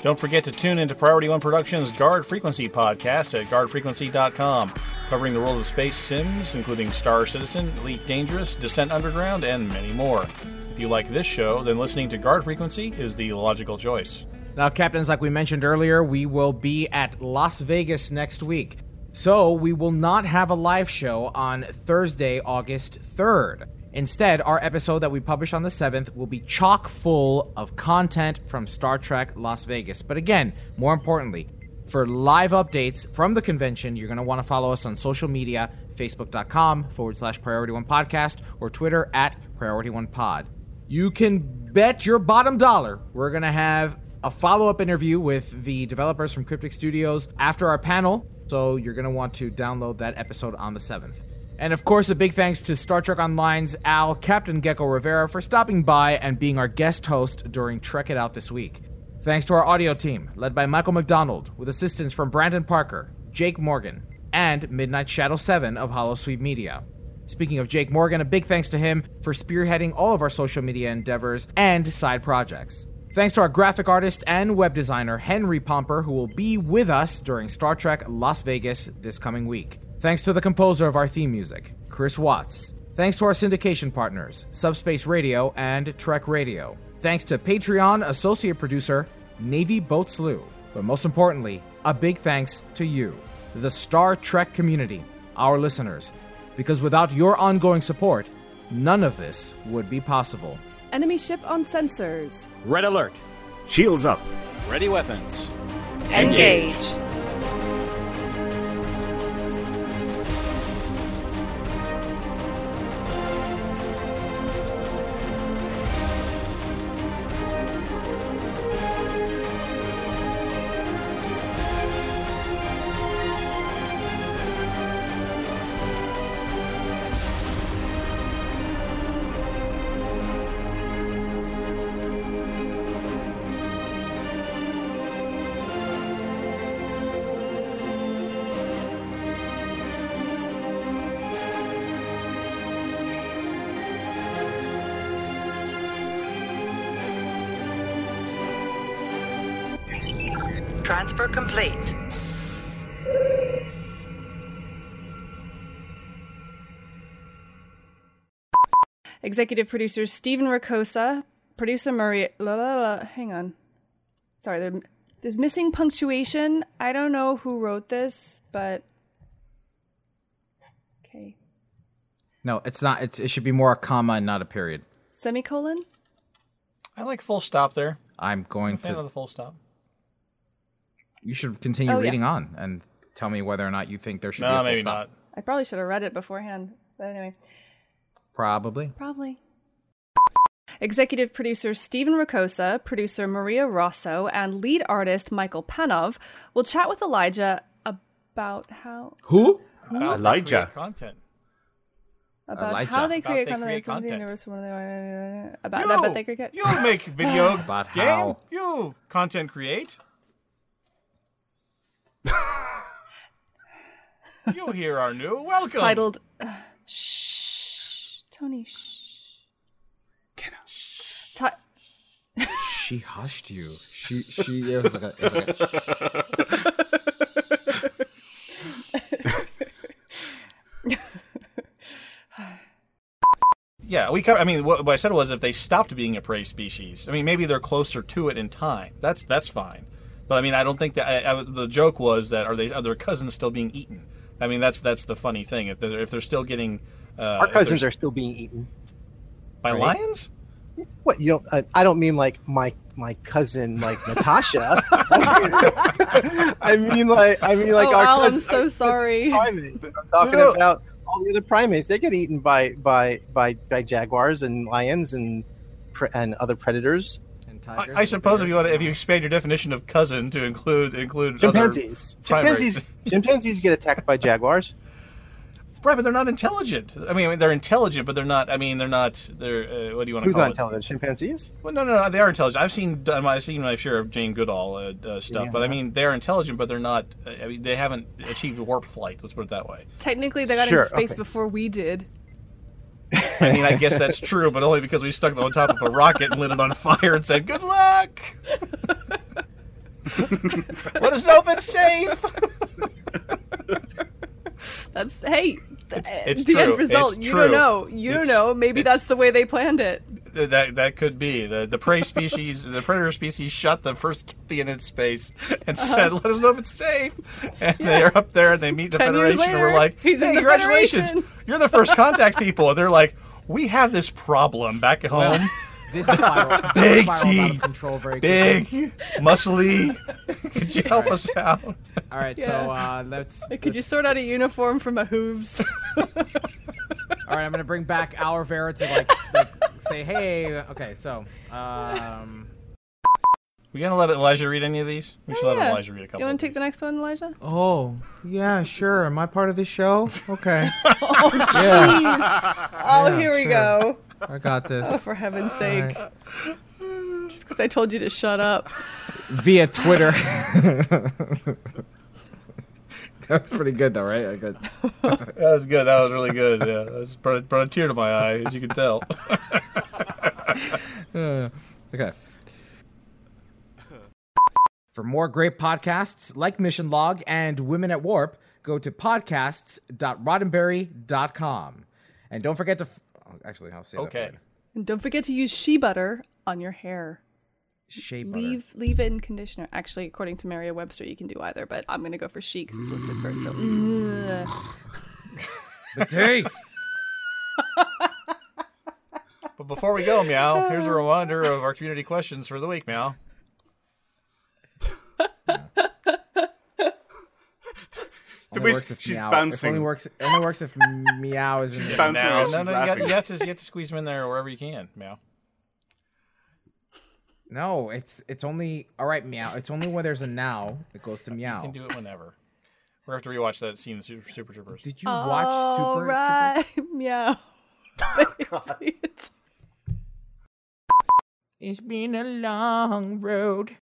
Don't forget to tune into Priority One Productions' Guard Frequency podcast at guardfrequency.com, covering the world of space sims, including Star Citizen, Elite Dangerous, Descent Underground, and many more. If you like this show, then listening to Guard Frequency is the logical choice. Now, captains, like we mentioned earlier, we will be at Las Vegas next week. So, we will not have a live show on Thursday, August 3rd. Instead, our episode that we publish on the 7th will be chock full of content from Star Trek Las Vegas. But again, more importantly, for live updates from the convention, you're going to want to follow us on social media facebook.com forward slash priority one podcast or Twitter at priority one pod. You can bet your bottom dollar we're going to have a follow up interview with the developers from Cryptic Studios after our panel so you're going to want to download that episode on the 7th. And of course, a big thanks to Star Trek Online's Al, Captain Geko Rivera, for stopping by and being our guest host during Trek It Out this week. Thanks to our audio team, led by Michael McDonald, with assistance from Brandon Parker, Jake Morgan, and Midnight Shadow 7 of Holosuite Media. Speaking of Jake Morgan, a big thanks to him for spearheading all of our social media endeavors and side projects. Thanks to our graphic artist and web designer, Henry Pomper, who will be with us during Star Trek Las Vegas this coming week. Thanks to the composer of our theme music, Chris Watts. Thanks to our syndication partners, Subspace Radio and Trek Radio. Thanks to Patreon associate producer, Navy Boat Slew. But most importantly, a big thanks to you, the Star Trek community, our listeners. Because without your ongoing support, none of this would be possible. Enemy ship on sensors. Red alert. Shields up. Ready weapons. Engage. Transfer Executive producers Stephen Ricossa, producer Maria. La, la, la, hang on. Sorry, there, there's missing punctuation. I don't know who wrote this, but. Okay. No, it's not. It's it should be more a comma and not a period. Semicolon? I like full stop there. I'm going I'm a fan to. of the full stop. You should continue Oh, yeah. reading on and tell me whether or not you think there should be a full maybe stop. not. I probably should have read it beforehand. But anyway. Probably. Probably. Executive producer Stephen Ricossa, producer Maria Rosso, and lead artist Michael Panov will chat with Elijah about how Who? About how to Elijah. create Content. about Elijah. how they About create they content. create that's content. there was one of the- about You, that, but they create. you make video About game. how. You content create. you here are new. Welcome. titled uh, Shh Tony Shh. Get out. Ti- She hushed you. She she it was like a, it was like a Yeah, we. co- I mean, what, what I said was if they stopped being a prey species, I mean, maybe they're closer to it in time. That's that's fine. But I mean, I don't think that. I, I, the joke was that are they are their cousins still being eaten? I mean, that's that's the funny thing. If they're if they're still getting uh, Our cousins they're- still being eaten. by right? lions. What you don't? Uh, I don't mean like my my cousin like Natasha. I mean like I mean like oh, our Al, I'm so our sorry. primates. I'm talking No. about all the other primates. They get eaten by by by, by jaguars and lions and pre- and other predators. and I, tigers I and suppose if you want, to, if you expand your definition of cousin to include include Chimpanzees. other primates. Chimpanzees. chimpanzees get attacked by jaguars. Right? But they're not intelligent. I mean, they're intelligent, but they're not. I mean, they're not. They're uh, what do you want to Who's call not it? intelligent? Chimpanzees. Well, no, no, no, they are intelligent. I've seen, I've seen my share of Jane Goodall uh, uh, stuff, but I mean, they're intelligent, but they're not. uh, I mean, they haven't achieved warp flight. Let's put it that way. Technically, they got Sure, into space okay. before we did. I mean, I guess that's true, but only because we stuck them on top of a rocket and lit it on fire and said, "Good luck." Let us know if it's safe. That's hey. Th- it's the true. end result. It's you true. don't know. You don't know. Maybe that's the way they planned it. That that could be the the prey species, the predator species, shut the first Kelpie in space and uh-huh. said, "Let us know if it's safe." And they're up there and they meet the Ten years Federation, and we're like, he's "Hey, congratulations! Federation." You're the first contact people." And they're like, "We have this problem back at home. This spiral, Big spiraled out of teeth. control very quickly. Big, muscly. Could you help us out?" All right, so uh, let's. Could you let's- sort out a uniform for my hooves? All right, I'm gonna bring back Al Rivera to like, like say, hey, okay, so um, We gonna let Elijah read any of these? We should let Oh, Yeah. Elijah read a Do couple. you want to take the next one, Elijah? oh yeah, sure. Am I part of this show? Okay, Oh, jeez. Oh, Yeah, here we sure. go. I got this. Oh, for heaven's sake. right. Just because I told you to shut up. Via Twitter. that was pretty good, though, right? Got. That was good. That was really good. Yeah, that brought, brought a tear to my eye, as you can tell. Uh, okay. For more great podcasts like Mission Log and Women at Warp, go to podcasts.roddenberry.com. And don't forget to. F- actually, I'll say Okay. that. for you. And don't forget to use shea butter on your hair. Shea butter. Leave leave in conditioner. Actually, according to Merriam Webster, you can do either, but I'm gonna go for she because it's listed first. So. The tea. But before we go, Meow, here's a reminder of our community questions for the week, Meow. Only which works if she's meow. bouncing. It only works. It only works if meow is in there. bouncing. Now, she's no, no, you, got, you, have to, you have to squeeze them in there wherever you can, Meow. No, it's it's only all right. Meow. It's only when there's a now it goes to meow. You meow. can do it whenever. We're going to have to rewatch that scene in Super, Super Troopers. Did you watch All Super? right, meow. Oh, God. It's been a long road.